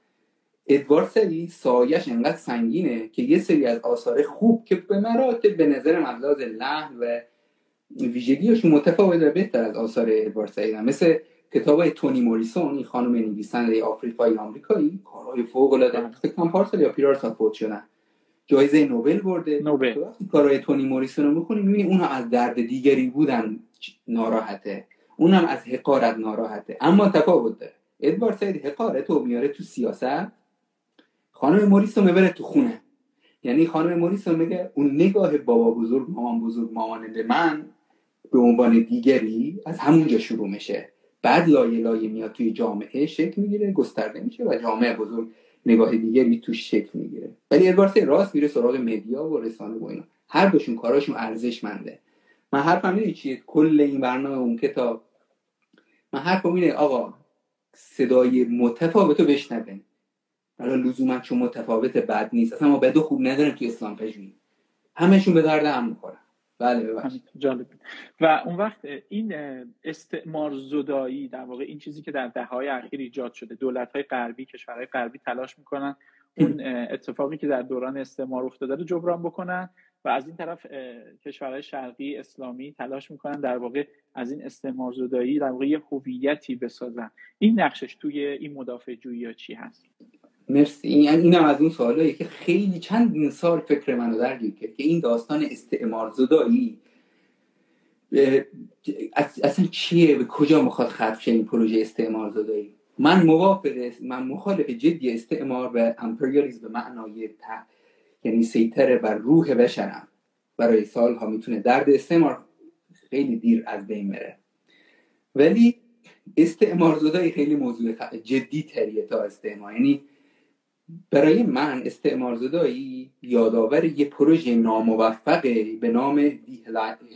ادوار سعید سایش انقدر سنگینه که یه سری از آثار خوب که به مراتب به نظر مبلاز لحن و ویژگیشون متفاوت و بهتر از آثار ادوار سعید مثل کتاب های تونی موریسون این خانم نویسنده آفریقایی آمریکایی کارهای فوق العاده فکر پارسال یا پیرار سال فوت شدن جایزه نوبل برده. نوبل. کارهای تونی موریسون رو می‌خونی می‌بینی اون هم از درد دیگری بودن ناراحته. اون هم از حقارت ناراحته. اما تفاوت داره. ادوارد سعید حقارت رو میاره تو سیاست. خانم موریسون می‌بره تو خونه. یعنی خانم موریسون میگه اون نگاه بابا بزرگ مامان بزرگ مامان به من به عنوان دیگری از همونجا شروع میشه. بعد لایه لایه میاد توی جامعه شکل می‌گیره گسترده میشه و جامعه بزرگ نگاه دیگری توش شکل می‌گیره. ولی ادوارد راست میره سراغ مدیا و رسانه و اینا. هر دوشون کاراشون ارزشمنده. من حرفم اینه چیه؟ کل این برنامه اون کتاب. من حرفم اینه آقا صدای متفاوت رو بشنوین. حالا لزوما چون متفاوت بد نیست. اصلا ما بد خوب نداریم توی اسلام پژوهی همشون به درد هم می‌خورن. بله ببخشید. جالب و اون وقت این استعمار زدایی در واقع این چیزی که در دههای اخیر ایجاد شده دولت های غربی کشورهای غربی تلاش می‌کنن اون اتفاقی که در دوران استعمار افتاده رو جبران بکنن و از این طرف کشورهای شرقی اسلامی تلاش می‌کنن در واقع از این استعمار زدایی در واقع یه هویتی بسازن. این نقشش توی این مدافع جویی چی هست؟ مرسی. این اینم از اون سوالایی که خیلی چند سال فکر منو درگیر کرد که این داستان استعمار زدایی اصلا چیه؟ به کجا می‌خواد ختم این پروژه استعمار زدایی؟ من موافق من مخالف جدی استعمار و امپریالیسم به معنای ته یعنی سیطره بر روح بشرم. برای سالها می‌تونه درد استعمار خیلی دیر از بین بره. ولی استعمار زدایی خیلی موضوع جدی تریه تا استعمار. یعنی برای من استعمار زدایی یادآور یه پروژه ناموفقه به نام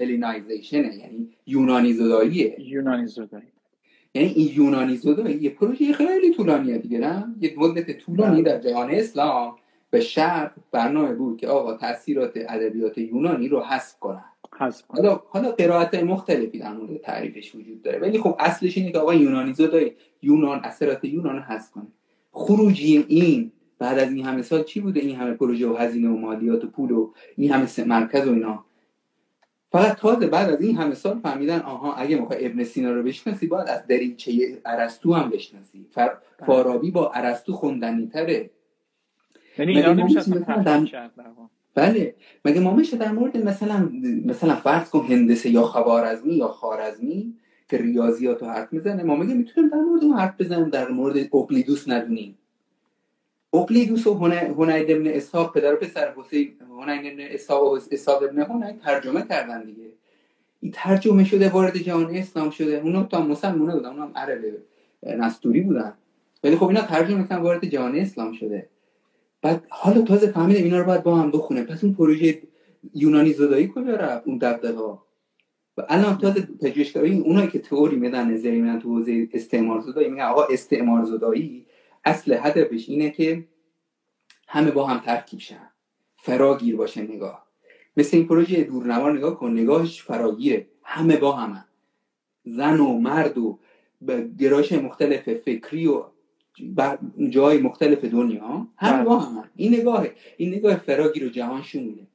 هلینایزیشن یعنی یونانی زداییه. یونانی زدایی. یعنی این یونانی زدایی یه پروژه خیلی طولانیه دیگه نه؟ یه مدت طولانی در جهان اسلام به شرق برنامه بود که آقا تاثیرات ادبیات یونانی رو حذف کنن. حالا حالا قرائت مختلفی در مورد تعریفش وجود داره ولی خب اصلش اینه که آقا یونانی زدایی یونان اثرات یونان رو حذف کنه. خروجی این بعد از این همه سال چی بوده این همه پروژه و هزینه و مالیات و پول و این همه مرکز و اینا؟ فقط تازه بعد از این همه سال فهمیدن آها اگه می‌خوای ابن سینا رو بشناسی باید از دریچه ارسطو هم بشناسی. بله. فارابی با ارسطو خوندنی تره. یعنی بله. مگه ما میشه در مورد مثلا مثلا فرض کن هندسه یا خوارزمی یا خارزمی که ریاضیات رو حرف می‌زنه ما میگه می‌تونیم در مورد اون حرف بزنیم؟ در مورد اقلیدوس ندونیم. اقلیدوس و هنید ابن اسحاق پدر و پسر حسین هنید ابن اسحاق و اسحاق ابن هنید ترجمه کردن دیگه. این ترجمه شده وارد جهان اسلام شده. اونا تا مسلمونه بودن اونا هم عرب نستوری بودن. ولی خب اینا ترجمه کردن وارد جهان اسلام شده. بعد حالا تازه فهمیدم اینا رو باید با هم بخونه پس اون پروژه یونانی زدایی کجا رفت؟ اون دقدقه ها و الان تازه پژوهشگرایی اونایی که تئوری میدن نظری میدن تو حوزه استعمار زدایی میگن آقا استعمار زدایی. اصل هدفش اینه که همه با هم ترکیب شن. فراگیر باشه نگاه. مثل این پروژه دورنما نگاه کن نگاهش فراگیره. همه با همه. زن و مرد و گرایش مختلف فکری و جای مختلف دنیا همه با همه. این نگاه این نگاه فراگیر و جهان شموله.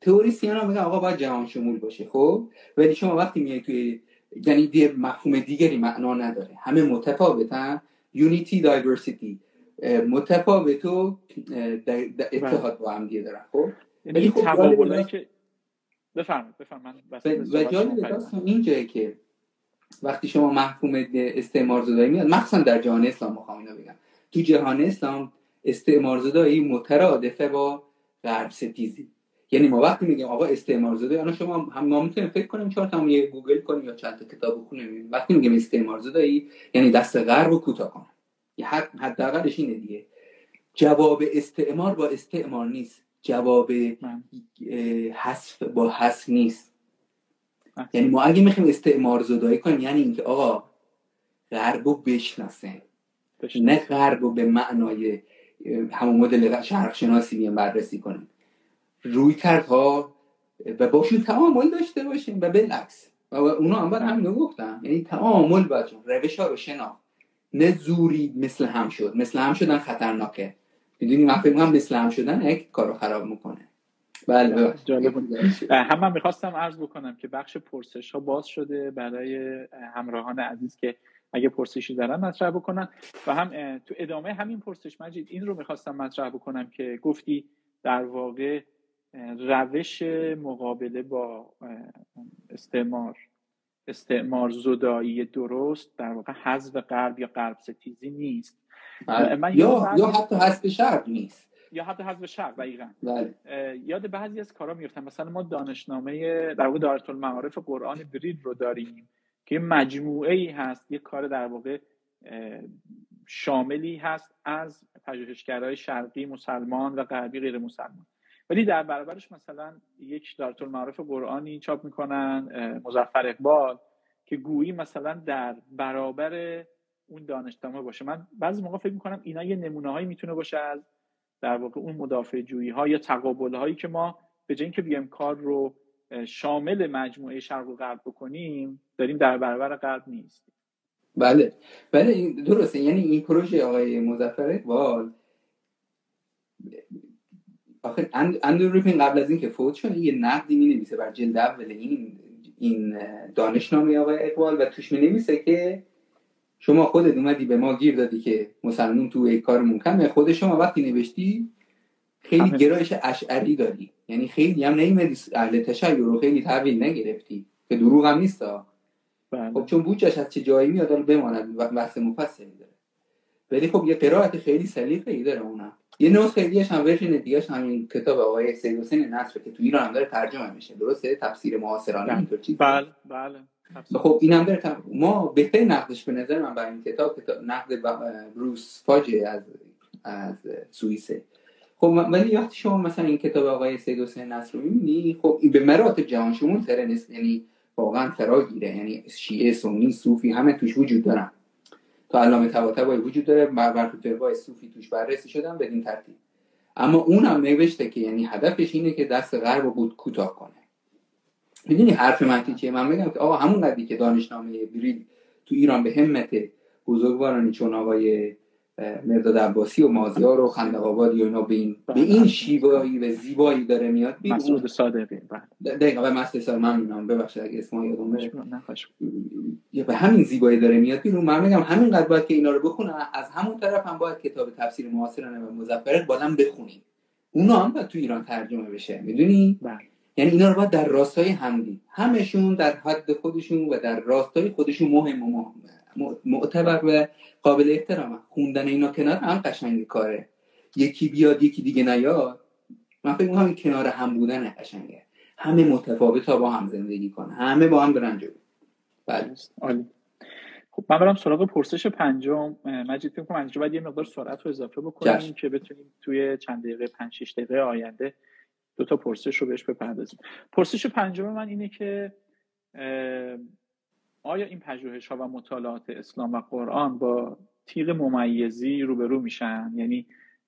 تئوریسین ها میگن آقا باید جهان شمول باشه خب؟ ولی شما وقتی میای توی یعنی مفهوم دیگری معنا نداره. همه متفاوتن. یونیتی دایورسیتی متفاوت و اتحاد با هم دیگه دارن خب؟ یعنی خب که بفرمایید بفرمایید و جالب داستان اینجایی که وقتی شما محکوم استعمار زدایی میاد مخصوصا در جهان اسلام می‌خوام اینو بگم. تو جهان اسلام استعمار زدایی مترادفه با غرب ستیزی. یعنی ما وقتی میگیم آقا استعمار زده الان شما هم ما می‌تونیم فکر کنیم چهار تا یه گوگل کنیم یا چند تا کتاب بخونیم وقتی میگیم استعمار زدایی یعنی دست غرب رو کوتاه حد حداقلش اینه دیگه. جواب استعمار با استعمار نیست. جواب حذف با حذف نیست. یعنی ما اگه می‌خوایم استعمار زدایی کنیم یعنی اینکه آقا غرب رو بشناسه. نه غرب رو به معنای همون مدل شرق شناسی بیم بررسی کنیم. روی کردها و باشون تعامل داشته باشیم و بالعکس. و اونا هم بر همین گفتم یعنی تعامل باید روش ها رو شناخت. نه زوری مثل هم شد. مثل هم شدن خطرناکه. می‌دونی من فکر مثل هم شدن یک کارو خراب می‌کنه. بله هم من می‌خواستم عرض بکنم که بخش پرسش ها باز شده برای همراهان عزیز که اگه پرسشی دارن مطرح بکنن. و هم تو ادامه همین پرسش مجید این رو می‌خواستم مطرح بکنم که گفتی در واقع روش مقابله با استعمار استعمار زدایی درست در واقع حذف غرب یا غرب ستیزی نیست. بله. من یا یا حتی حذف شرق نیست. یا حتی حذف شرق دقیقا. بله. یاد بعضی از کارا میفتم مثلا ما دانشنامه در واقع دارت المعارف قرآن برید رو داریم که یه مجموعه ای هست یه کار در واقع شاملی هست از پژوهشگرای شرقی مسلمان و غربی غیر مسلمان. ولی در برابرش مثلا یک دارت المعارف قرآنی چاپ می‌کنن مزفر اقبال که گویی مثلا در برابر اون دانشنامه باشه. من بعضی موقع فکر می‌کنم اینا یه نمونه هایی می‌تونه باشه از در واقع اون مدافع جویی ها یا تقابل هایی که ما به جای اینکه بیایم کار رو شامل مجموعه شرق و غرب بکنیم داریم در برابر غرب نیست بله. بله درسته. یعنی این پروژه آقای مزفر اقبال آخه اندرو ریپین قبل از اینکه فوت شد یه نقدی می نویسه بر جلد اول این این دانشنامه آقای اقبال و توش می نویسه که شما خودت اومدی به ما گیر دادی که مسلمون تو ای کار کمه. خود شما وقتی نوشتی خیلی گرایش اشعری داری. یعنی خیلی هم نیمدی اهل تشیع رو خیلی تحویل نگرفتی. که دروغ هم نیست بله. خب چون بوجش از چه جایی میاد بماند بحث مفصلی داره. ولی خب یه قرائت خیلی سلیقه‌ای داره اونم یه نسخه دیگه هم ورژن دیگه همین کتاب آقای سید حسین نصر که تو ایران هم داره ترجمه میشه. درسته؟ تفسیر معاصرانه اینطور چیز بله بله. خب این هم داره ما بهتر نقدش به نظر من برای این کتاب کتاب نقد بروس فاجه از از سوئیسه. خب ولی وقتی شما مثلا این کتاب آقای سید حسین نصر رو می‌بینی خب این به مراتب جهان شمول تره نیست یعنی واقعا فرا گیره یعنی شیعه سنی صوفی همه توش وجود دارن. تا علامه طباطبایی وجود داره برخی فرقای صوفی توش بررسی شدن بدین ترتیب. اما اون هم نوشته که یعنی هدفش اینه که دست غرب بود کوتاه کنه. می‌دونی حرف من چیه؟ من میگم که آقا همون قدری که دانشنامه بریل تو ایران به همت بزرگوارانی چون آقای مرداد عباسی و مازیار و خندق آبادی و اینا به این به این شیوایی و زیبایی داره میاد. مسعود صادقی بله. دقیقا به مسعود صادقی ممنونم ببخشید اگه اسمم یادم بره به همین زیبایی داره میاد بیرون. من میگم همین قد باید که اینا رو بخونن از همون طرف هم باید کتاب تفسیر معاصرانه و مزفرت بادم بخونیم اونا هم باید تو ایران ترجمه بشه. می‌دونی؟ بله. یعنی اینا رو باید در راستای هم دید همشون در حد خودشون و در راستای خودشون مهم و مهم معتبر و قابل احترام خوندن اینا کنار هم قشنگ کاره. یکی بیاد یکی دیگه نیاد. من فکر می‌کنم کنار هم بودن قشنگه. همه متفاوت ها با هم زندگی کنه. همه با هم برن جلو. بله. خب من برم سراغ پرسش پنجم. مجید فکر کنم باید یه مقدار سرعت رو اضافه بکنیم که بتونیم توی چند دقیقه 5 6 دقیقه آینده دو تا پرسش رو بهش بپردازیم. پرسش پنجم من اینه که آیا این پژوهش ها و مطالعات اسلام و قرآن با تیغ ممیزی روبرو میشن؟ یعنی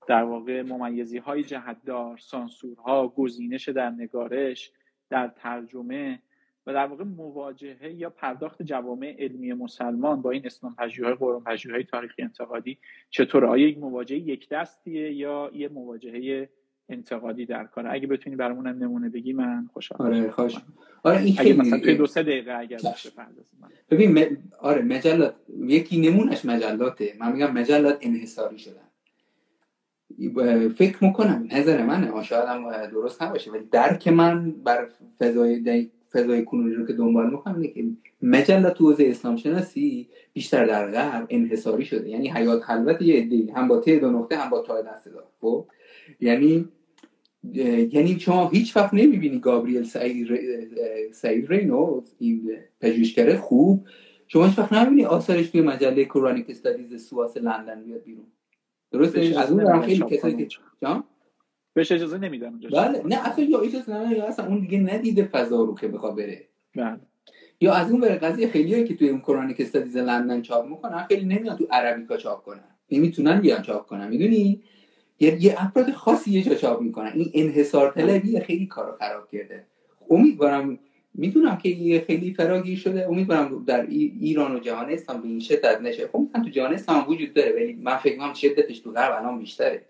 در واقع ممیزی های جهتدار سانسورها گزینش در نگارش در ترجمه و در واقع مواجهه یا پرداخت جوامع علمی مسلمان با این اسلام پژوهی قرآن پژوهی تاریخی انتقادی چطور؟ آیا یک مواجهه یک دستیه یا یه مواجهه انتقادی در کار اگه بتونی برامون نمونه بگی من خوشحال آره خوش آره. این خیلی مثلا توی دو سه دقیقه اگر بشه ببین م... آره مجلات یکی نمونش مجلاته. من میگم مجلات انحصاری شدن. فکر می‌کنم نظر منه. شاید هم درست نباشه. ولی درک من بر فضای فضای کنونی رو که دنبال می‌کنم اینه که مجلات تو حوزه اسلام شناسی بیشتر در غرب انحصاری شده. یعنی حیات خلوت یه عده هم با ته دو نقطه هم با تا دست دار. خب؟ یعنی یعنی شما هیچ وقت نمی‌بینی گابریل سعید رینولد این پژوهشگر خوب. شما هیچ وقت نمی‌بینی آثارش توی مجله کورانیک استادیز سواس لندن بیاد بیرون. درسته؟ از اون خیلی کسایی که بهش اجازه نمیدن بله. نه اصلا یا اجازه نمیدن یا اصلا اون دیگه ندیده فضا رو که بخواد بره. بله. یا از اون بره قضیه خیلیایی که توی اون کورانیک استادیز لندن چاپ می‌کنن خیلی نمیان تو عربیکا چاپ کنن. نمی‌تونن بیان چاپ کنن. می‌دونی؟ یه, یه افراد خاصی یه جا چاپ می‌کنن. این انحصار طلبی خیلی کارو خراب کرده. امیدوارم می‌دونم که یه خیلی فراگیر شده. امیدوارم در ایران و جهان اسلام به این شدت نشه. خب مثلا تو جهان اسلام وجود داره ولی من فکر کنم شدتش تو غرب الان بیشتره.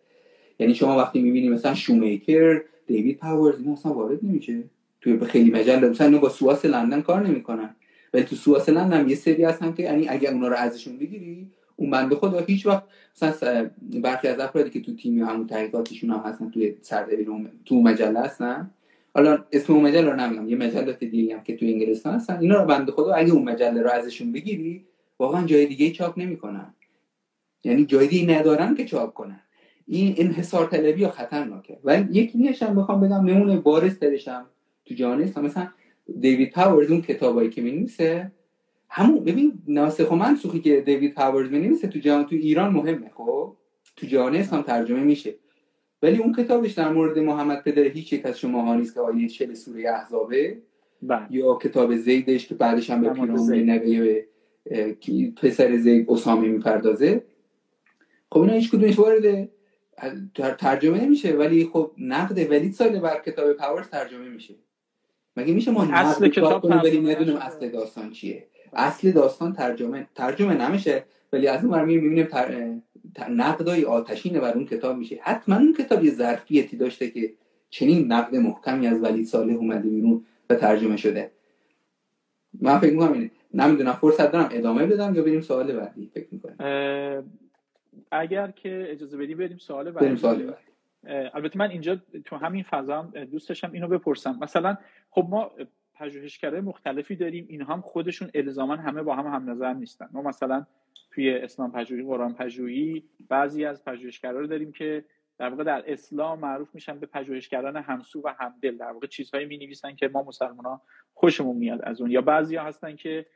یعنی شما وقتی می‌بینی مثلا شومیکر دیوید پاورز اینا اصلا وارد نمیشه. توی خیلی مجله مثلا با سواس لندن کار نمی‌کنن. ولی تو سواس لندن یه سری هستن که یعنی اگر اونا رو ازشون بگیری اون بنده خدا هیچ وقت مثلا برخی از افرادی که تو تیم همون تحقیقاتشون هم هستن توی سردبیر تو مجله هستن. حالا اسم اون مجله رو نمی‌دونم یه مجلات دیگه هم که تو انگلستان هستن اینا رو بنده خدا اگه اون مجله رو ازشون بگیری واقعا جای دیگه چاپ نمی‌کنن. یعنی جای دیگه ندارن که چاپ کنن. این انحصار طلبی یا خطرناکه. و یکی دیگه هم بخوام بگم نمونه بارز ترشم تو جهان مثلا دیوید پاورز اون کتابایی که می‌نویسه همون ببین ناسخ و منسوخی که دیوید هاورز نمیسه تو جهان تو ایران مهمه خب؟ تو جهان هم ترجمه میشه. ولی اون کتابش در مورد محمد پدر هیچ یک از شما نیست که آیه چل سوره احزابه بله. یا کتاب زیدش که بعدش هم به پیرامون نگه پسر زید اسامه می‌پردازه. خب اینا هیچ کدومش وارد ترجمه نمیشه ولی خب نقد ولید ساله بر کتاب پاورز ترجمه میشه. مگه میشه ما اصل کتاب ندونیم اصل داستان چیه؟ اصل داستان ترجمه ترجمه نمیشه ولی از اون می‌بینیم تر... نقدای آتشینه بر اون کتاب میشه. حتما اون کتاب یه ظرفیتی داشته که چنین نقد محکمی از ولی صالح اومده بیرون و ترجمه شده. من فکر می‌کنم اینه. نمی‌دونم فرصت دارم ادامه بدم یا بریم سوال بعدی؟ فکر می‌کنم. اگر که اجازه بدی بریم سوال بعدی. بریم سوال بعدی. البته من اینجا تو همین فضا دوست داشتم اینو بپرسم. مثلا خب ما پژوهشگرای مختلفی داریم. اینها هم خودشون الزاما همه با هم هم نظر نیستن. ما مثلا توی اسلام پژوهی قرآن پژوهی بعضی از پژوهشگرا رو داریم که در واقع در اسلام معروف میشن به پژوهشگران همسو و همدل. در واقع چیزهایی می نویسن که ما مسلمان ها خوشمون میاد از اون. یا بعضی ها هستن که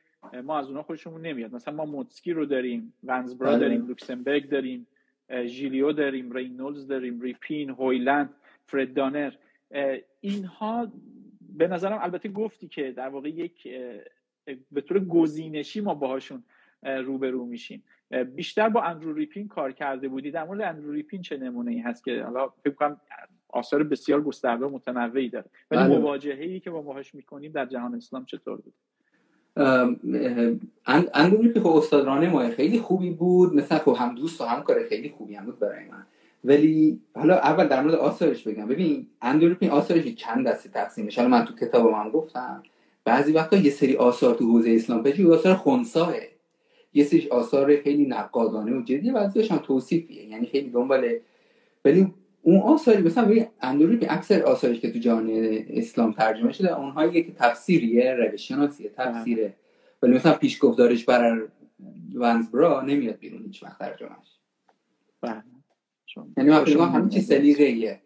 ما از اونها خوشمون نمیاد. مثلا ما موتسکی رو داریم ونزبرا بله. داریم لوکسمبرگ داریم ژیلیو داریم رینولز داریم ریپین هویلند فرد دانر. اینها به نظرم البته گفتی که در واقع یک به طور گزینشی ما باهاشون روبرو میشیم. بیشتر با اندرو ریپین کار کرده بودی. در مورد اندرو ریپین چه نمونه ای هست که حالا فکر کنم آثار بسیار گسترده و متنوعی داره. ولی بله. مواجهه ای که با باهاش می‌کنیم در جهان اسلام چطور بود؟ اندرو ریپین خب استاد رانه خیلی خوبی بود. مثلا خب هم دوست و هم کار خیلی خوبی هم بود برای من. ولی حالا اول در مورد آثارش بگم. ببین اندرو ریپین آثارش چند دسته تقسیم میشه. من تو کتاب من گفتم. بعضی وقتا یه سری آثار تو حوزه اسلام پژوهی آثار خونساه یه سری آثار خیلی نقادانه و جدی بعضیش هم توصیفیه. یعنی خیلی دنبال ولی اون آثاری مثلا ببین اندروی که اکثر آثارش که تو جهان اسلام ترجمه شده اونهایی که تفسیریه روش شناسیه تفسیره. ولی مثلا پیش گفتارش برای ونزبرا نمیاد بیرون هیچ وقت ترجمهش بله. یعنی من فکر همین چیز سلیقه‌ایه.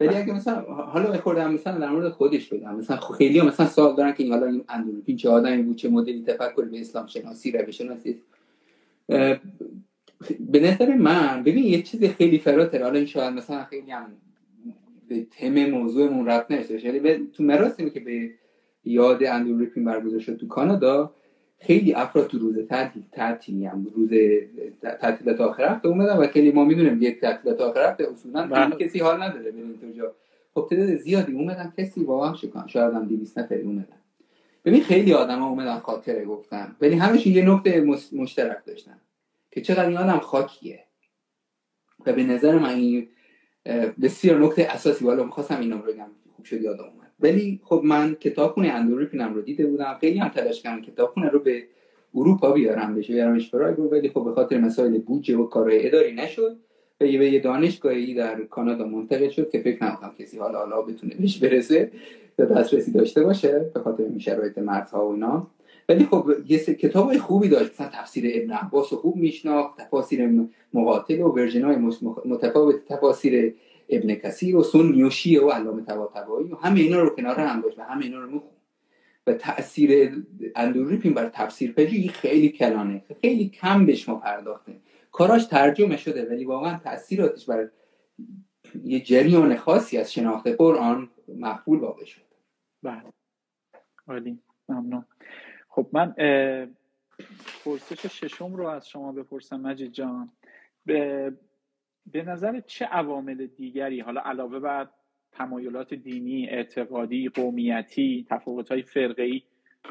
ولی اگه مثلا حالا بخوردم مثلا در مورد خودش بگم. مثلا خیلی مثلا سوال دارن که این حالا این اندروپین چه آدمی بود چه مدلی تفکر به اسلام شناسی روش شناسی. به نظر من ببین یه چیز خیلی فراتر. حالا این شاید مثلا خیلی هم به تم موضوعمون رفت نشه ولی تو مراسمی که به یاد اندروپین برگزار شد تو کانادا خیلی افراد تو روز تعطیل تعطیلی هم روز تعطیلات آخر هفته اومدن و خیلی ما می‌دونیم یک تعطیلات آخر هفته اصولا بله. کسی حال نداره ببین تو جا. خب تعداد زیادی اومدن کسی واقعا شکان شاید هم 200 نفری اومدن. ببین خیلی آدما اومدن خاطره گفتن. ولی همش یه نکته مشترک داشتن که چقدر این آدم خاکیه. و به نظر من این بسیار نکته اساسی والا می‌خواستم اینو بگم. خوب شد یادم اومد. ولی خب من کتابخونه اندروپینم رو دیده بودم. خیلی هم تلاش کردم کتابخونه رو به اروپا بیارم بشه بیارمش پراگ ولی خب به خاطر مسائل بودجه و کارهای اداری نشد. و یه یه دانشگاهی در کانادا منتقل شد که فکر نکنم کسی حالا حالا بتونه بهش برسه یا دسترسی داشته باشه به خاطر این شرایط مرزها و اینا. ولی خب یه کتاب خوبی داشت. مثلا تفسیر ابن عباس خوب میشناخت تفاسیر مقاتل و ورژن متفاوت تفاسیر ابن کثیر و سنی و شیعه و علامه طباطبایی و همه اینا رو کنار هم داشت و همه اینا رو میخون. و تاثیر اندوریپین بر تفسیر پژی خیلی کلانه خیلی کم بهش ما پرداخته کاراش ترجمه شده ولی واقعا تاثیراتش بر یه جریان خاصی از شناخت قرآن مقبول واقع شد. بله. عالی. ممنون. خب من پرسش ششم رو از شما بپرسم مجید جان. به به نظر چه عوامل دیگری حالا علاوه بر تمایلات دینی اعتقادی قومیتی تفاوت‌های فرقه‌ای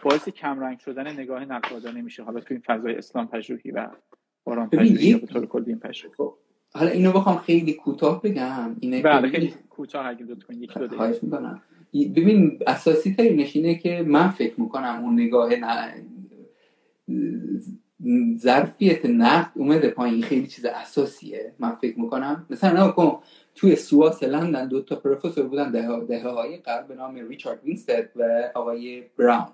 باعث کمرنگ شدن نگاه نقادانه میشه؟ حالا تو این فضای اسلام پژوهی و قرآن پژوهی به طور کلی این پژوهی. خب حالا اینو بخوام خیلی کوتاه بگم. اینه بله خیلی کوتاه اگه لطفا یک دو دقیقه. ببین اساسی ترینش اینه که من فکر می‌کنم اون نگاه ظرفیت نقد اومده پایین. خیلی چیز اساسیه. من فکر می‌کنم. مثلا کن توی SOAS لندن دو تا پروفسور بودن دهه, دهه های قبل به نام ریچارد وینستد و آقای براون.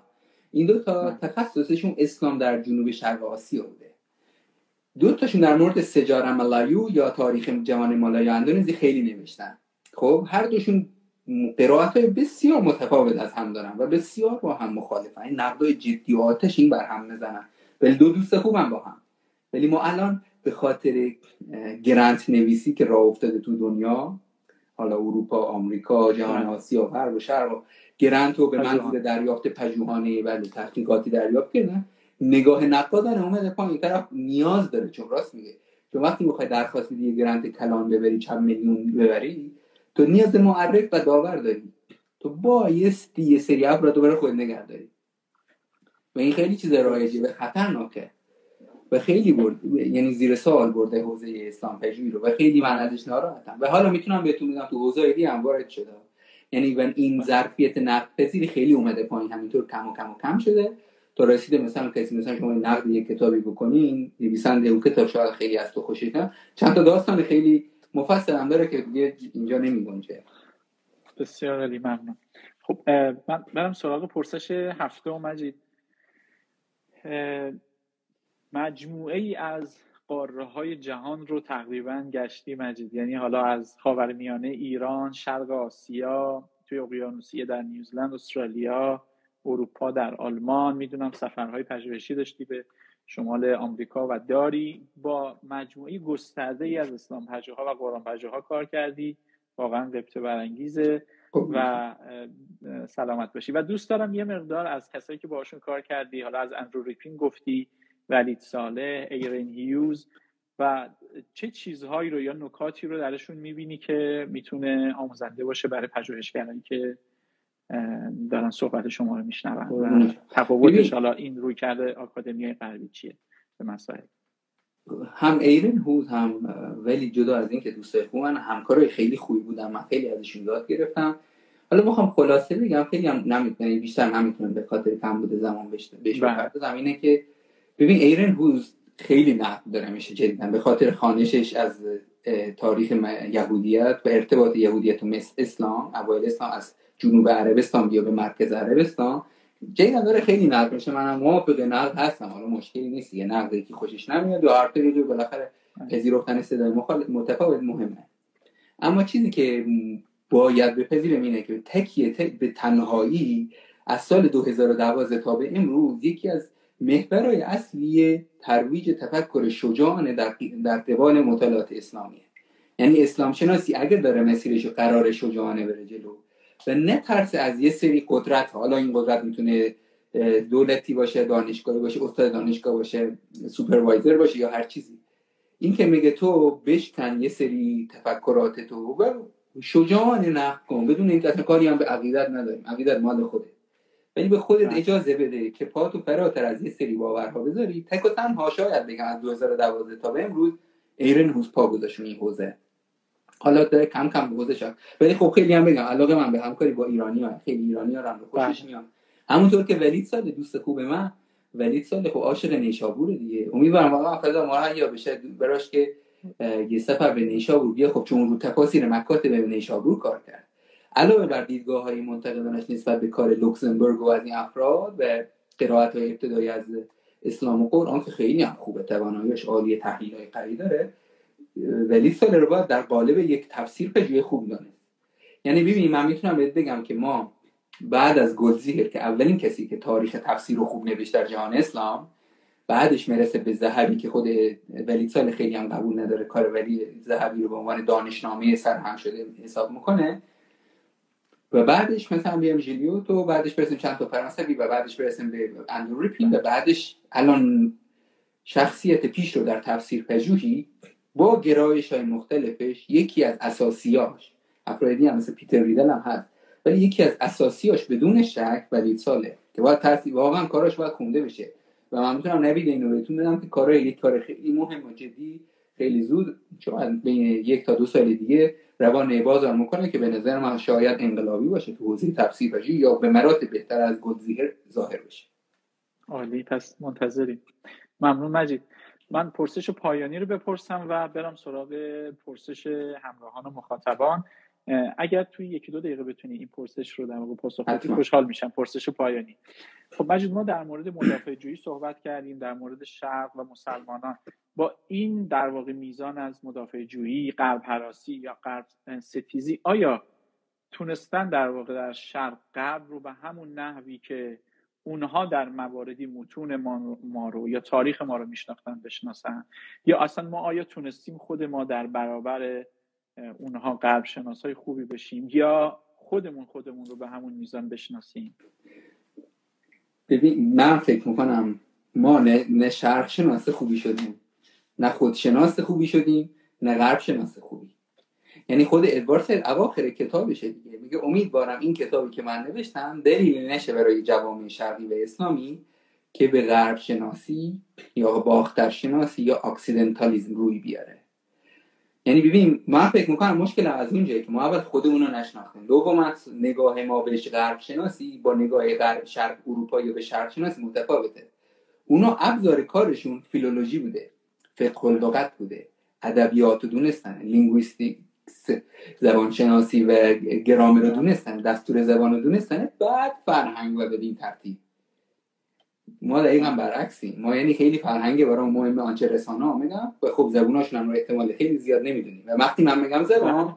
این دو تا تخصصشون اسلام در جنوب شرق آسیا بوده. دو تاشون در مورد سجار ملایو یا تاریخ جوان مالایو اندونزی خیلی نوشتن. خب هر دوشون قرائت های بسیار متفاوت از هم دارن و بسیار با هم مخالفن. این نقدای جدی و آتشین به هم بزنن ولی دو دوست خوبم با هم. ولی ما الان به خاطر گرانت نویسی که راه افتاده تو دنیا حالا اروپا آمریکا جهان بله. آسیا غرب و شرق و گرانت رو به منظور دریافت پژوهانه و تحقیقاتی دریافت کردن نگاه نقادان اومده پایین. طرف نیاز داره چون راست میگه. چون وقتی می‌خوای درخواست بدی یه گرانت کلان ببری چند میلیون ببری تو نیاز معرف و داور داری. تو بایستی یه سری افراد رو برای خود نگه داری. و این خیلی چیز رایجی و خطرناکه. و خیلی برد یعنی زیر سوال برده حوزه اسلام پژوهی رو. و خیلی من ازش ناراحتم. و حالا می‌تونم بهتون بگم تو حوزه دیگه هم وارد شده. یعنی و این ظرفیت نقد پذیری خیلی اومده پایین. همینطور کم و کم و کم شده. تا رسیده مثلا کسی مثلا شما نقد یک کتابی بکنین نویسنده اون کتاب شاید خیلی از تو خوشش چند تا داستان خیلی مفصل هم داره که دیگه اینجا نمیگنجه. بسیار عالی ممنون. خب من برم سراغ پرسش هفته و مجید. مجموعه ای از قاره های جهان رو تقریبا گشتی مجید. یعنی حالا از خاورمیانه ایران شرق آسیا توی اقیانوسیه در نیوزلند استرالیا اروپا در آلمان. می‌دونم سفرهای پژوهشی داشتی به شمال آمریکا و داری. با مجموعه گسترده ای از اسلام پژوها و قرآن پژوها کار کردی. واقعا قبطه برانگیزه. و سلامت باشی. و دوست دارم یه مقدار از کسایی که باشون کار کردی حالا از اندرو ریپین گفتی ولید ساله ایرن هیوز و چه چیزهایی رو یا نکاتی رو درشون می‌بینی که می‌تونه آموزنده باشه برای پژوهشگرانی که دارن صحبت شما رو میشنون؟ و تفاوتش حالا این روی کرده آکادمی غربی چیه؟ به مسائل. هم ایرن هود هم ولی جدا از این که دوست خوبن همکارای خیلی خوبی بودن. من خیلی ازشون یاد گرفتم. حالا بخوام خلاصه بگم خیلی هم نمی‌تونم بیشتر نمی‌تونم به خاطر کم بوده زمان بهش بپردازم. اینه که ببین ایرن هوز خیلی نقد داره میشه جدیدن به خاطر خانشش از تاریخ یهودیت و ارتباط یهودیت و اسلام اوایل اسلام از جنوب عربستان بیا به مرکز عربستان. جینا داره خیلی نقد میشه منم موافق نقد هستم. حالا مشکلی نیست یه نقدی که خوشش نمیاد و حرف رو بالاخره پذیرفتن صدای متفاوت مهمه. اما چیزی که باید بپذیرم اینه که تکیه به تنهایی از سال 2012 تا به امروز یکی از محورهای اصلی ترویج تفکر شجاعانه در, در قبال مطالعات اسلامیه. یعنی اسلام شناسی اگر داره مسیرش قرار شجاعانه بره جلو و نه ترس از یه سری قدرت. حالا این قدرت می‌تونه دولتی باشه دانشگاهی باشه استاد دانشگاه باشه سوپروایزر باشه یا هر چیزی. این که میگه تو بشکن یه سری تفکرات تو و شجاعانه نقد کن. بدون اینکه اصلا کاری هم به عقیدت نداریم. عقیدت مال خوده. ولی به خودت بله. اجازه بده که پاتو فراتر از یه سری باورها بذاری. تک و تنها شاید بگم از 2012 تا به امروز ایرن هوز پا گذاشت این حوزه. حالا داره کم کم به حوزه شد ولی خب خیلی هم بگم علاقه من به همکاری با ایرانی ها خیلی ایرانی ها رو خوشش بله. میاد. همونطور که ولید سال دوست خوب من ولید سال خب عاشق نیشابور دیگه. امیدوارم واقعا فضا ما یا بشه براش که یه سفر به نیشابور بیا خب چون رو تفاسیر مکات به نیشابور کار کرد. علاوه بر دیدگاه های منتقدانش نسبت به کار لوکسمبورگ و از این افراد و قرائت های ابتدایی از اسلام و قرآن که خیلی هم خوبه تواناییش عالی تحلیل های قوی داره. ولی سال رو باید در قالب یک تفسیر پژوهی خوب دانست. یعنی ببینید من می‌تونم بهت بگم که ما بعد از گلزیر که اولین کسی که تاریخ تفسیر رو خوب نوشت در جهان اسلام بعدش می‌رسه به زهبی که خود ولی سال خیلی هم قبول نداره کار ولی زهبی رو به عنوان دانشنامه سرهم شده حساب می‌کنه. و بعدش مثلا بیام ژیلیوت و بعدش برسیم چند تا فرانسوی و بعدش برسیم به اندرو و بعدش الان شخصیت پیش رو در تفسیر پژوهی با گرایش های مختلفش یکی از اساسیاش افرادی هم مثل پیتر ریدل هم هست ولی یکی از اساسیاش بدون شک ولید ساله که باید ترتیب واقعا کاراش باید خونده بشه. و من می‌تونم نبید اینو بهتون بدم که کارای یک کار خیلی مهم و جدی خیلی زود شاید بین یک تا دو سال دیگه روان بازار می‌کنه که به نظر من شاید انقلابی باشه تو حوزه تفسیر یا به مراتب بهتر از گلزیر ظاهر بشه. عالی پس منتظریم. ممنون مجید. من پرسش پایانی رو بپرسم و برم سراغ پرسش همراهان و مخاطبان. اگر توی یکی دو دقیقه بتونی این پرسش رو در واقع پاسخ بدی خوشحال میشم. پرسش پایانی. خب مجید ما در مورد مدافع جویی صحبت کردیم در مورد شرق و مسلمانان. با این در واقع میزان از مدافع جویی غرب حراسی یا غرب ستیزی آیا تونستن در واقع در شرق غرب رو به همون نحوی که اونها در مواردی متون ما رو یا تاریخ ما رو میشناختن بشناسن. یا اصلا ما آیا تونستیم خود ما در برابر اونها قلب شناسای خوبی بشیم یا خودمون خودمون رو به همون میزان بشناسیم؟ ببین من فکر می‌کنم ما نه, نه شرق شناس خوبی شدیم نه خودشناس خوبی شدیم نه غرب شناس خوبی. یعنی خود ادوارد سید اواخر کتابشه دیگه. میگه امیدوارم این کتابی که من نوشتم دلیلی نشه برای جوامع شرقی و اسلامی که به غرب شناسی یا باختر شناسی یا Occidentalism روی بیاره. یعنی ببین من فکر می‌کنم مشکل از اونجایی که ما اول خودمون رو نشناختیم. دوم نگاه ما به غرب شناسی با نگاه غرب شرق اروپا یا به شرق شناسی متفاوته. اونا ابزار کارشون فیلولوژی بوده فقه بوده ادبیات دونستن linguistic زبانشناسی و گرامر رو دونستن دستور زبان رو دونستن بعد فرهنگ و بدین ترتیب. ما دقیقا برعکسیم. ما یعنی خیلی فرهنگ برای مهم آنچه رسانه ها میگم و خب زبوناشون هم احتمال خیلی زیاد نمی‌دونیم. و وقتی من میگم زبان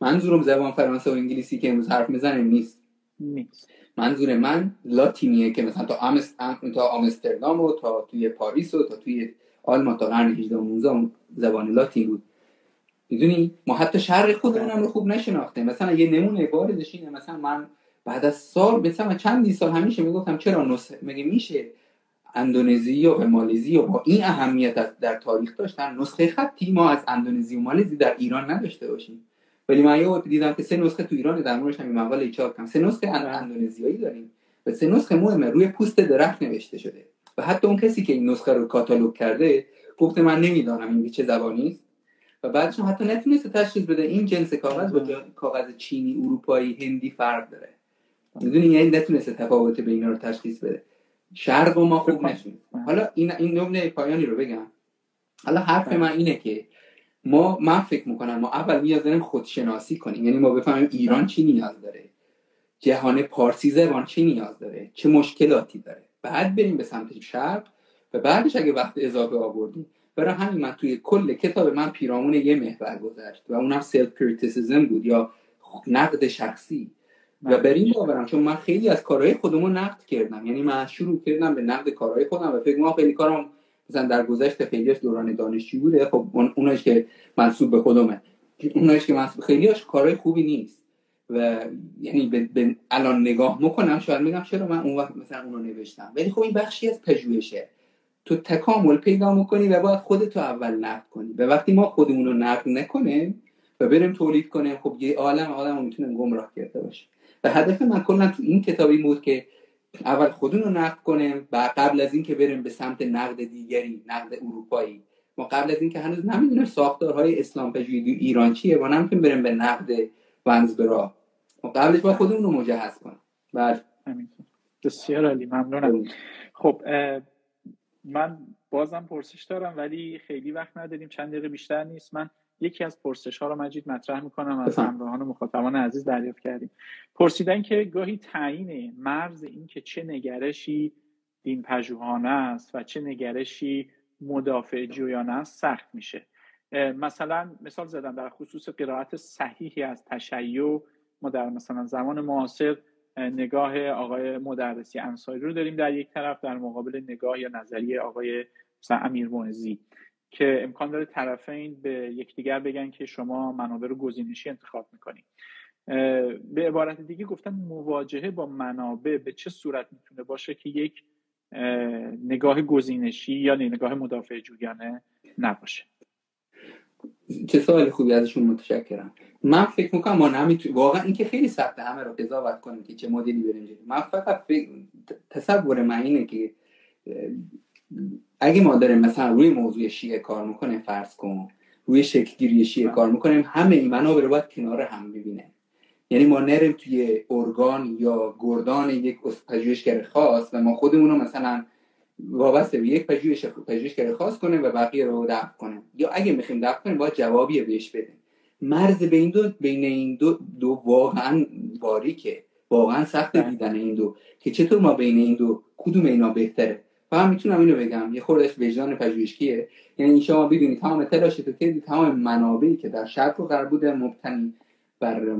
منظورم زبان فرانسه و انگلیسی که امروز حرف می‌زنه نیست. نیست. منظور من لاتینیه که مثلا تا آمست... تا آمستردام و تا توی پاریس و تا توی آلمان تا قرن 18 و زبان لاتین بود. می‌دونی؟ ما حتی شرق خودمون رو خوب نشناخته مثلا یه نمونه باردش اینه. مثلا من بعد از سال مثلا چندی سال همیشه می‌گفتم چرا نسخه مگه میشه اندونزی و مالزی و با این اهمیت در تاریخ داشتن نسخه خطی؟ ما از اندونزی و مالزی در ایران نداشته باشیم. ولی من یه دیدم که سه نسخه تو ایران در موردش هم مقاله چاپ کردم. سه نسخه اندونزیایی داریم. و سه نسخه مهمه. روی پوست درخت نوشته شده. و حتی اون کسی که این نسخه رو کاتالوگ کرده گفته من نمی‌دانم این چه زبانی است. و بعدش حتی نتونسته تشخیص بده این جنس کاغذ با کاغذ چینی اروپایی هندی فرق داره. می‌دونی؟ یعنی نتونسته تفاوت بین رو تشخیص بده. شرق و ما خوب نشون حالا این این نمونه پایانی رو بگم. حالا حرف من اینه که ما من فکر می‌کنم ما اول نیاز داریم خودشناسی کنیم. یعنی ما بفهمیم ایران چی نیاز داره. جهان پارسی زبان چی نیاز داره؟ چه مشکلاتی داره؟ بعد بریم به سمت شرق و بعدش اگه وقت اضافه آوردیم برای همین من توی کل کتاب من پیرامون یه محور گشت و اونم self-criticism بود یا نقد شخصی. و بر این باورم چون من خیلی از کارهای خودمون نقد کردم. یعنی من شروع کردم به نقد کارهای خودم و فکر کنم خیلی کارم مثلا در گذشته خیلیش دوران دانشجو بوده. خب اوناش که منصوب به خودمه اوناش که منصوب خیلیش کارهای خوبی نیست. و یعنی به, الان نگاه می‌کنم شاید میگم چرا من اون وقت مثلا اونو نوشتم. ولی خب این بخشی از پژوهشه. تو تکامل پیدا می‌کنی و باید خودتو اول نقد کنی. و وقتی ما خودمون رو نقد نکنیم و بریم تولید کنیم خب یه عالم آدم می‌تونه گمراه کرده باشه و هدف من کلا تو این کتابی بود که اول خودمون رو نقد کنیم و قبل از اینکه بریم به سمت نقد دیگری نقد اروپایی. ما قبل از اینکه هنوز نمی‌دونیم ساختارهای اسلام پژوهی ایران چیه و نمی‌تونیم بریم به نقد ونزبرا ما قبلش با خودمون رو مجهز کنیم. بله. بسیار عالی. ممنونم. خب. من بازم پرسش دارم ولی خیلی وقت نداریم چند دقیقه بیشتر نیست. من یکی از پرسش ها رو مجید مطرح می‌کنم از همراهان و مخاطبان عزیز دریافت کردیم. پرسیدن که گاهی تعیین مرز این که چه نگرشی دین پژوهانه است و چه نگرشی مدافع جویانه است سخت میشه. مثلا مثال زدم در خصوص قرائت صحیحی از تشیع ما در مثلا زمان معاصر نگاه آقای مدرسی انصاری رو داریم در یک طرف در مقابل نگاه یا نظریه آقای مثلا امیر معزی که امکان داره طرفین به یکدیگر بگن که شما منابع رو گزینشی انتخاب می‌کنید به عبارت دیگه گفتن مواجهه با منابع به چه صورت می‌تونه باشه که یک نگاه گزینشی یا نگاه مدافع جویانه نباشه. چه سوال خوبی ازشون؟ متشکرم. من فکر می‌کنم ما نمی‌تونیم واقعا اینکه خیلی سخته همه رو قضاوت کنیم که چه مدلی بریم من فقط تصور من اینه که اگه ما داریم مثلا روی موضوع شیعه کار می‌کنیم فرض کن روی شکلگیری شیعه. کار می‌کنیم همه این منابع رو باید کنار هم ببینه یعنی ما نریم توی ارگان یا گردان یک پژوهشگر خاص و ما خودمون رو مثلا وابسته به یک پژوهش پژوهشگر خاص کنیم و بقیه رو دفع کنیم یا اگه می‌خوایم دفع کنیم باید جوابی بهش بدیم. مرز بین دو بین این دو, دو واقعا باریکه. واقعا سخت بله. دیدن این دو. که چطور ما بین این دو کدوم اینا بهتره؟ فقط می‌تونم اینو بگم. یه خوردش وجدان پژوهشیه یعنی شما بدونید تمام تلاشت تو تمام منابعی که در شرق و غرب بوده مبتنی بر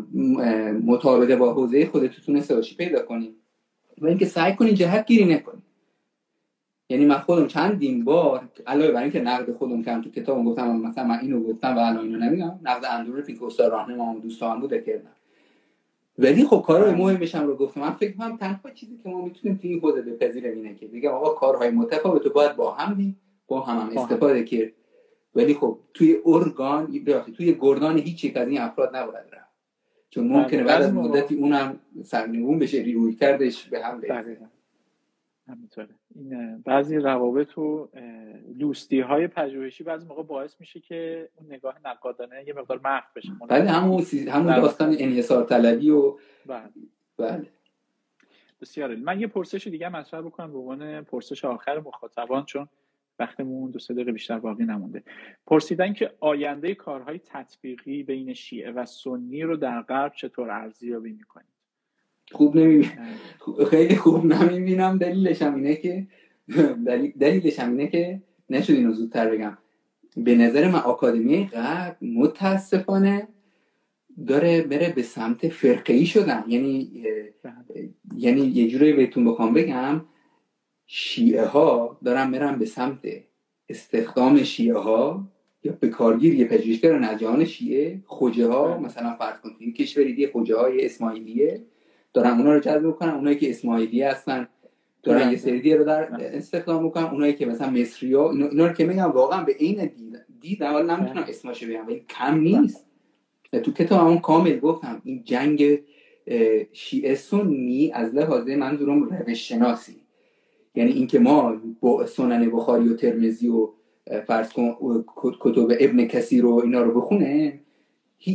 مطابقه با حوزه خودت تونسته باشی پیدا کنی و اینکه سعی کنی جهت گیری نکنی یعنی من خودم چندین بار علاوه بر اینکه نقد خودم کردم تو کتابم گفتم مثلا من اینو گفتم و الان اینو نمیگم. نقد اندرو که استاد راهنما دوستان بوده کردم ولی خب کارهای بله. مهمش هم رو گفتم. من فکر کنم تنها چیزی که ما می‌تونیم توی این حوزه بپذیریم اینه که بگم آقا کارهای متفاوت رو باید با هم دیم با هم, هم استفاده کرد ولی خب توی ارگان توی گردان هیچ یک از این افراد نباید رفت. چون ممکنه بعد از مدتی اونم سرنگون بشه ریوی کردش به هم همینطوره. این بعضی روابط و دوستی های پژوهشی بعضی موقع باعث میشه که اون نگاه نقادانه یه مقدار محو بشه. بله همون همون داستان انحصار طلبی و بله. بله. بسیار من یه پرسش دیگه مطرح بکنم به عنوان پرسش آخر مخاطبان چون وقتمون دو سه دقیقه بیشتر باقی نمونده. پرسیدن که آینده کارهای تطبیقی بین شیعه و سنی رو در غرب چطور ارزیابی می‌کنید خوب نمی‌بینم خیلی خوب نمی‌بینم دلیلش هم اینه که دلیلش هم اینه که نشد اینو زودتر بگم. به نظر من آکادمی غرب متاسفانه داره بره به سمت فرقه شدن. یعنی یعنی یه جوری بهتون بخوام بگم شیعه ها دارن برن به سمت استخدام شیعه ها یا به کارگیر پژوهشگر از جهان شیعه خوجه ها مثلا فرض کنید کشوری دیگه خوجه های اسماعیلیه. دارن اونا رو جذب کنن اونایی که اسماعیلیه هستن دارن یه سری رو در استخدام می‌کنن اونایی که مثلا مصری ها اینا رو که میگم واقعا به این دید دید اول نمی‌تونم اسمش بگم ولی کم نیست. تو کتاب همون کامل گفتم این جنگ شیعه سنی از لحاظ منظورم روش شناسی یعنی اینکه ما با سنن بخاری و ترمزی و فرض کن کتب ابن کسی رو اینا رو بخونه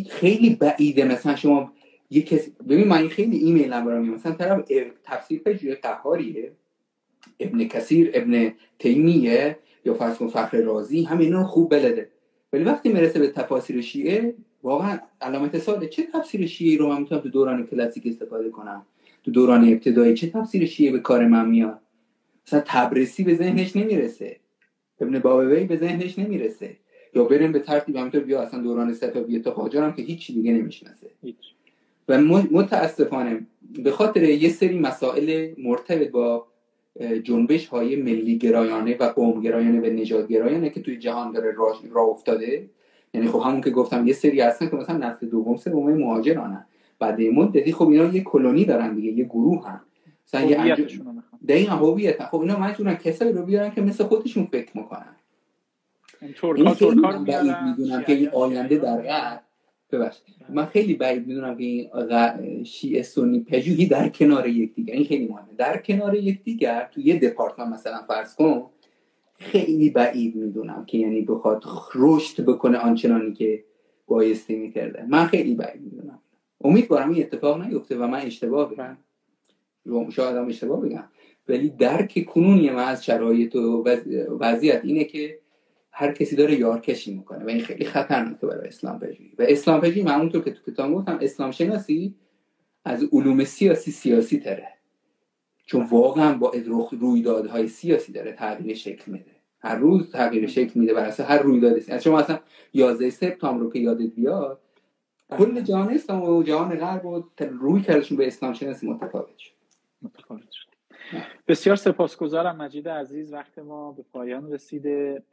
خیلی بعیده. مثلا شما یه کسی ببین من خیلی ایمیل نبرم مثلا طرف تفسیر پژوه قهاریه. ابن کثیر ابن تیمیه یا فرض فخر رازی رو خوب بلده. ولی وقتی می‌رسه به تفاسیر شیعه واقعا علامت ساله چه تفسیر شیعه رو من می‌تونم تو دوران کلاسیک استفاده کنم؟ تو دوران ابتدایی چه تفسیر شیعه به کار من میاد؟ مثلا تبرسی به ذهنش نمی‌رسه. ابن بابوی به ذهنش نمی‌رسه. یا بریم به ترتیب همینطور بیا اصلا دوران صفویه تا قاجار که هیچ دیگه نمی‌شناسه. و متاسفانه به خاطر یه سری مسائل مرتبط با جنبش های ملی گرایانه و قوم گرایانه و نجات گرایانه که توی جهان داره راه را افتاده. یعنی خب همون که گفتم یه سری هستن که مثلا نسل دوم سوم مهاجرانن. بعد این مدتی خب اینا یه کلونی دارن دیگه یه گروه هم مثلا یه انج... دقیقا هویت خب اینا مجبورن کسایی رو بیارن که مثل خودشون فکر می‌کنن این خیلی می‌دونم که این آینده در غرب من خیلی بعید می‌دونم که این شیعه سنی پژوهی در کنار یکدیگر این خیلی مهمه. در کنار یکدیگر تو یه دپارتمان مثلا فرض کن خیلی بعید می‌دونم که یعنی بخواد رشد بکنه آنچنانی که بایستی می‌کرده. من خیلی بعید می‌دونم. امیدوارم این اتفاق نیفته و من اشتباه بگم. شاید هم اشتباه بگم. ولی درک کنونی من از شرایط و وضعیت اینه که هر کسی داره یارکشی می‌کنه و این خیلی خطرناکه برای اسلام پژوهی. و اسلام پژوهی اونطور که تو کتاب گفتم اسلام شناسی از علوم سیاسی سیاسی تره. چون واقعا با رویدادهای سیاسی داره تغییر شکل میده. هر روز تغییر شکل میده بر هر رویدادی از شما اصلا 11 سپتامبر رو که یادت بیاد کل جهان اسلام و جهان غرب و روی کردشون به اسلام شناسی متفاوت شد. متفاوت بسیار سپاسگزارم مجید عزیز وقت ما به پایان رسیده.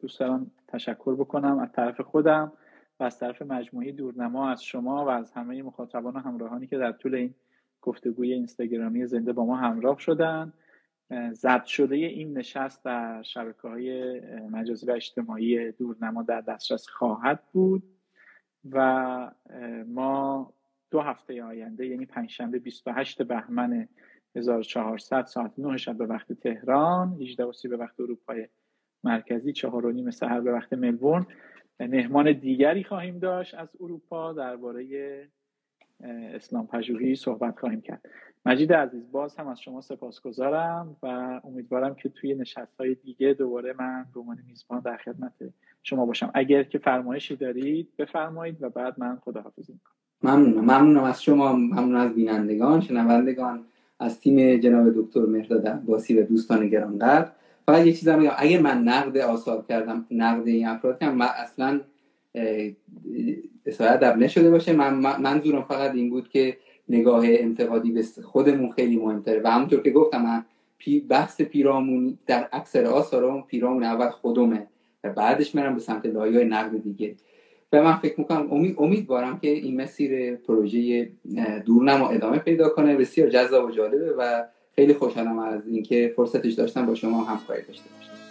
دوست دارم تشکر بکنم از طرف خودم و از طرف مجموعه دورنما از شما و از همه مخاطبان و همراهانی که در طول این گفتگوی اینستاگرامی زنده با ما همراه شدن. ضبط شده این نشست در شبکه های مجازی و اجتماعی دورنما در دسترس خواهد بود و ما دو هفته آینده یعنی پنجشنبه 28 بهمن 1400 ساعت 9 شب به وقت تهران 18 و به وقت اروپای مرکزی 4 و نیم سحر به وقت ملبورن. مهمان دیگری خواهیم داشت از اروپا درباره اسلام پژوهی صحبت خواهیم کرد. مجید عزیز باز هم از شما سپاسگزارم و امیدوارم که توی نشست های دیگه دوباره من به میزبان در خدمت شما باشم. اگر که فرمایشی دارید بفرمایید و بعد من خداحافظی می‌کنم. ممنونم. ممنونم از شما. ممنون از بینندگان شنوندگان. از تیم جناب دکتر مهرداد عباسی و دوستان گرانقدر فقط یه چیزم میگم اگه من نقد آثار کردم نقد این افراد کردم من اصلا اصلا ادب نشده باشه. من منظورم فقط این بود که نگاه انتقادی به خودمون خیلی مهمتره. و همونطور که گفتم من بحث پیرامون در اکثر آثارم پیرامون اول خودمه و بعدش میرم به سمت لایه نقد دیگه. و من فکر می‌کنم امید امیدوارم که این مسیر پروژه دورنما ادامه پیدا کنه. بسیار جذاب و جالبه و خیلی خوشحالم از اینکه فرصتش داشتم با شما همکاری داشته باشم.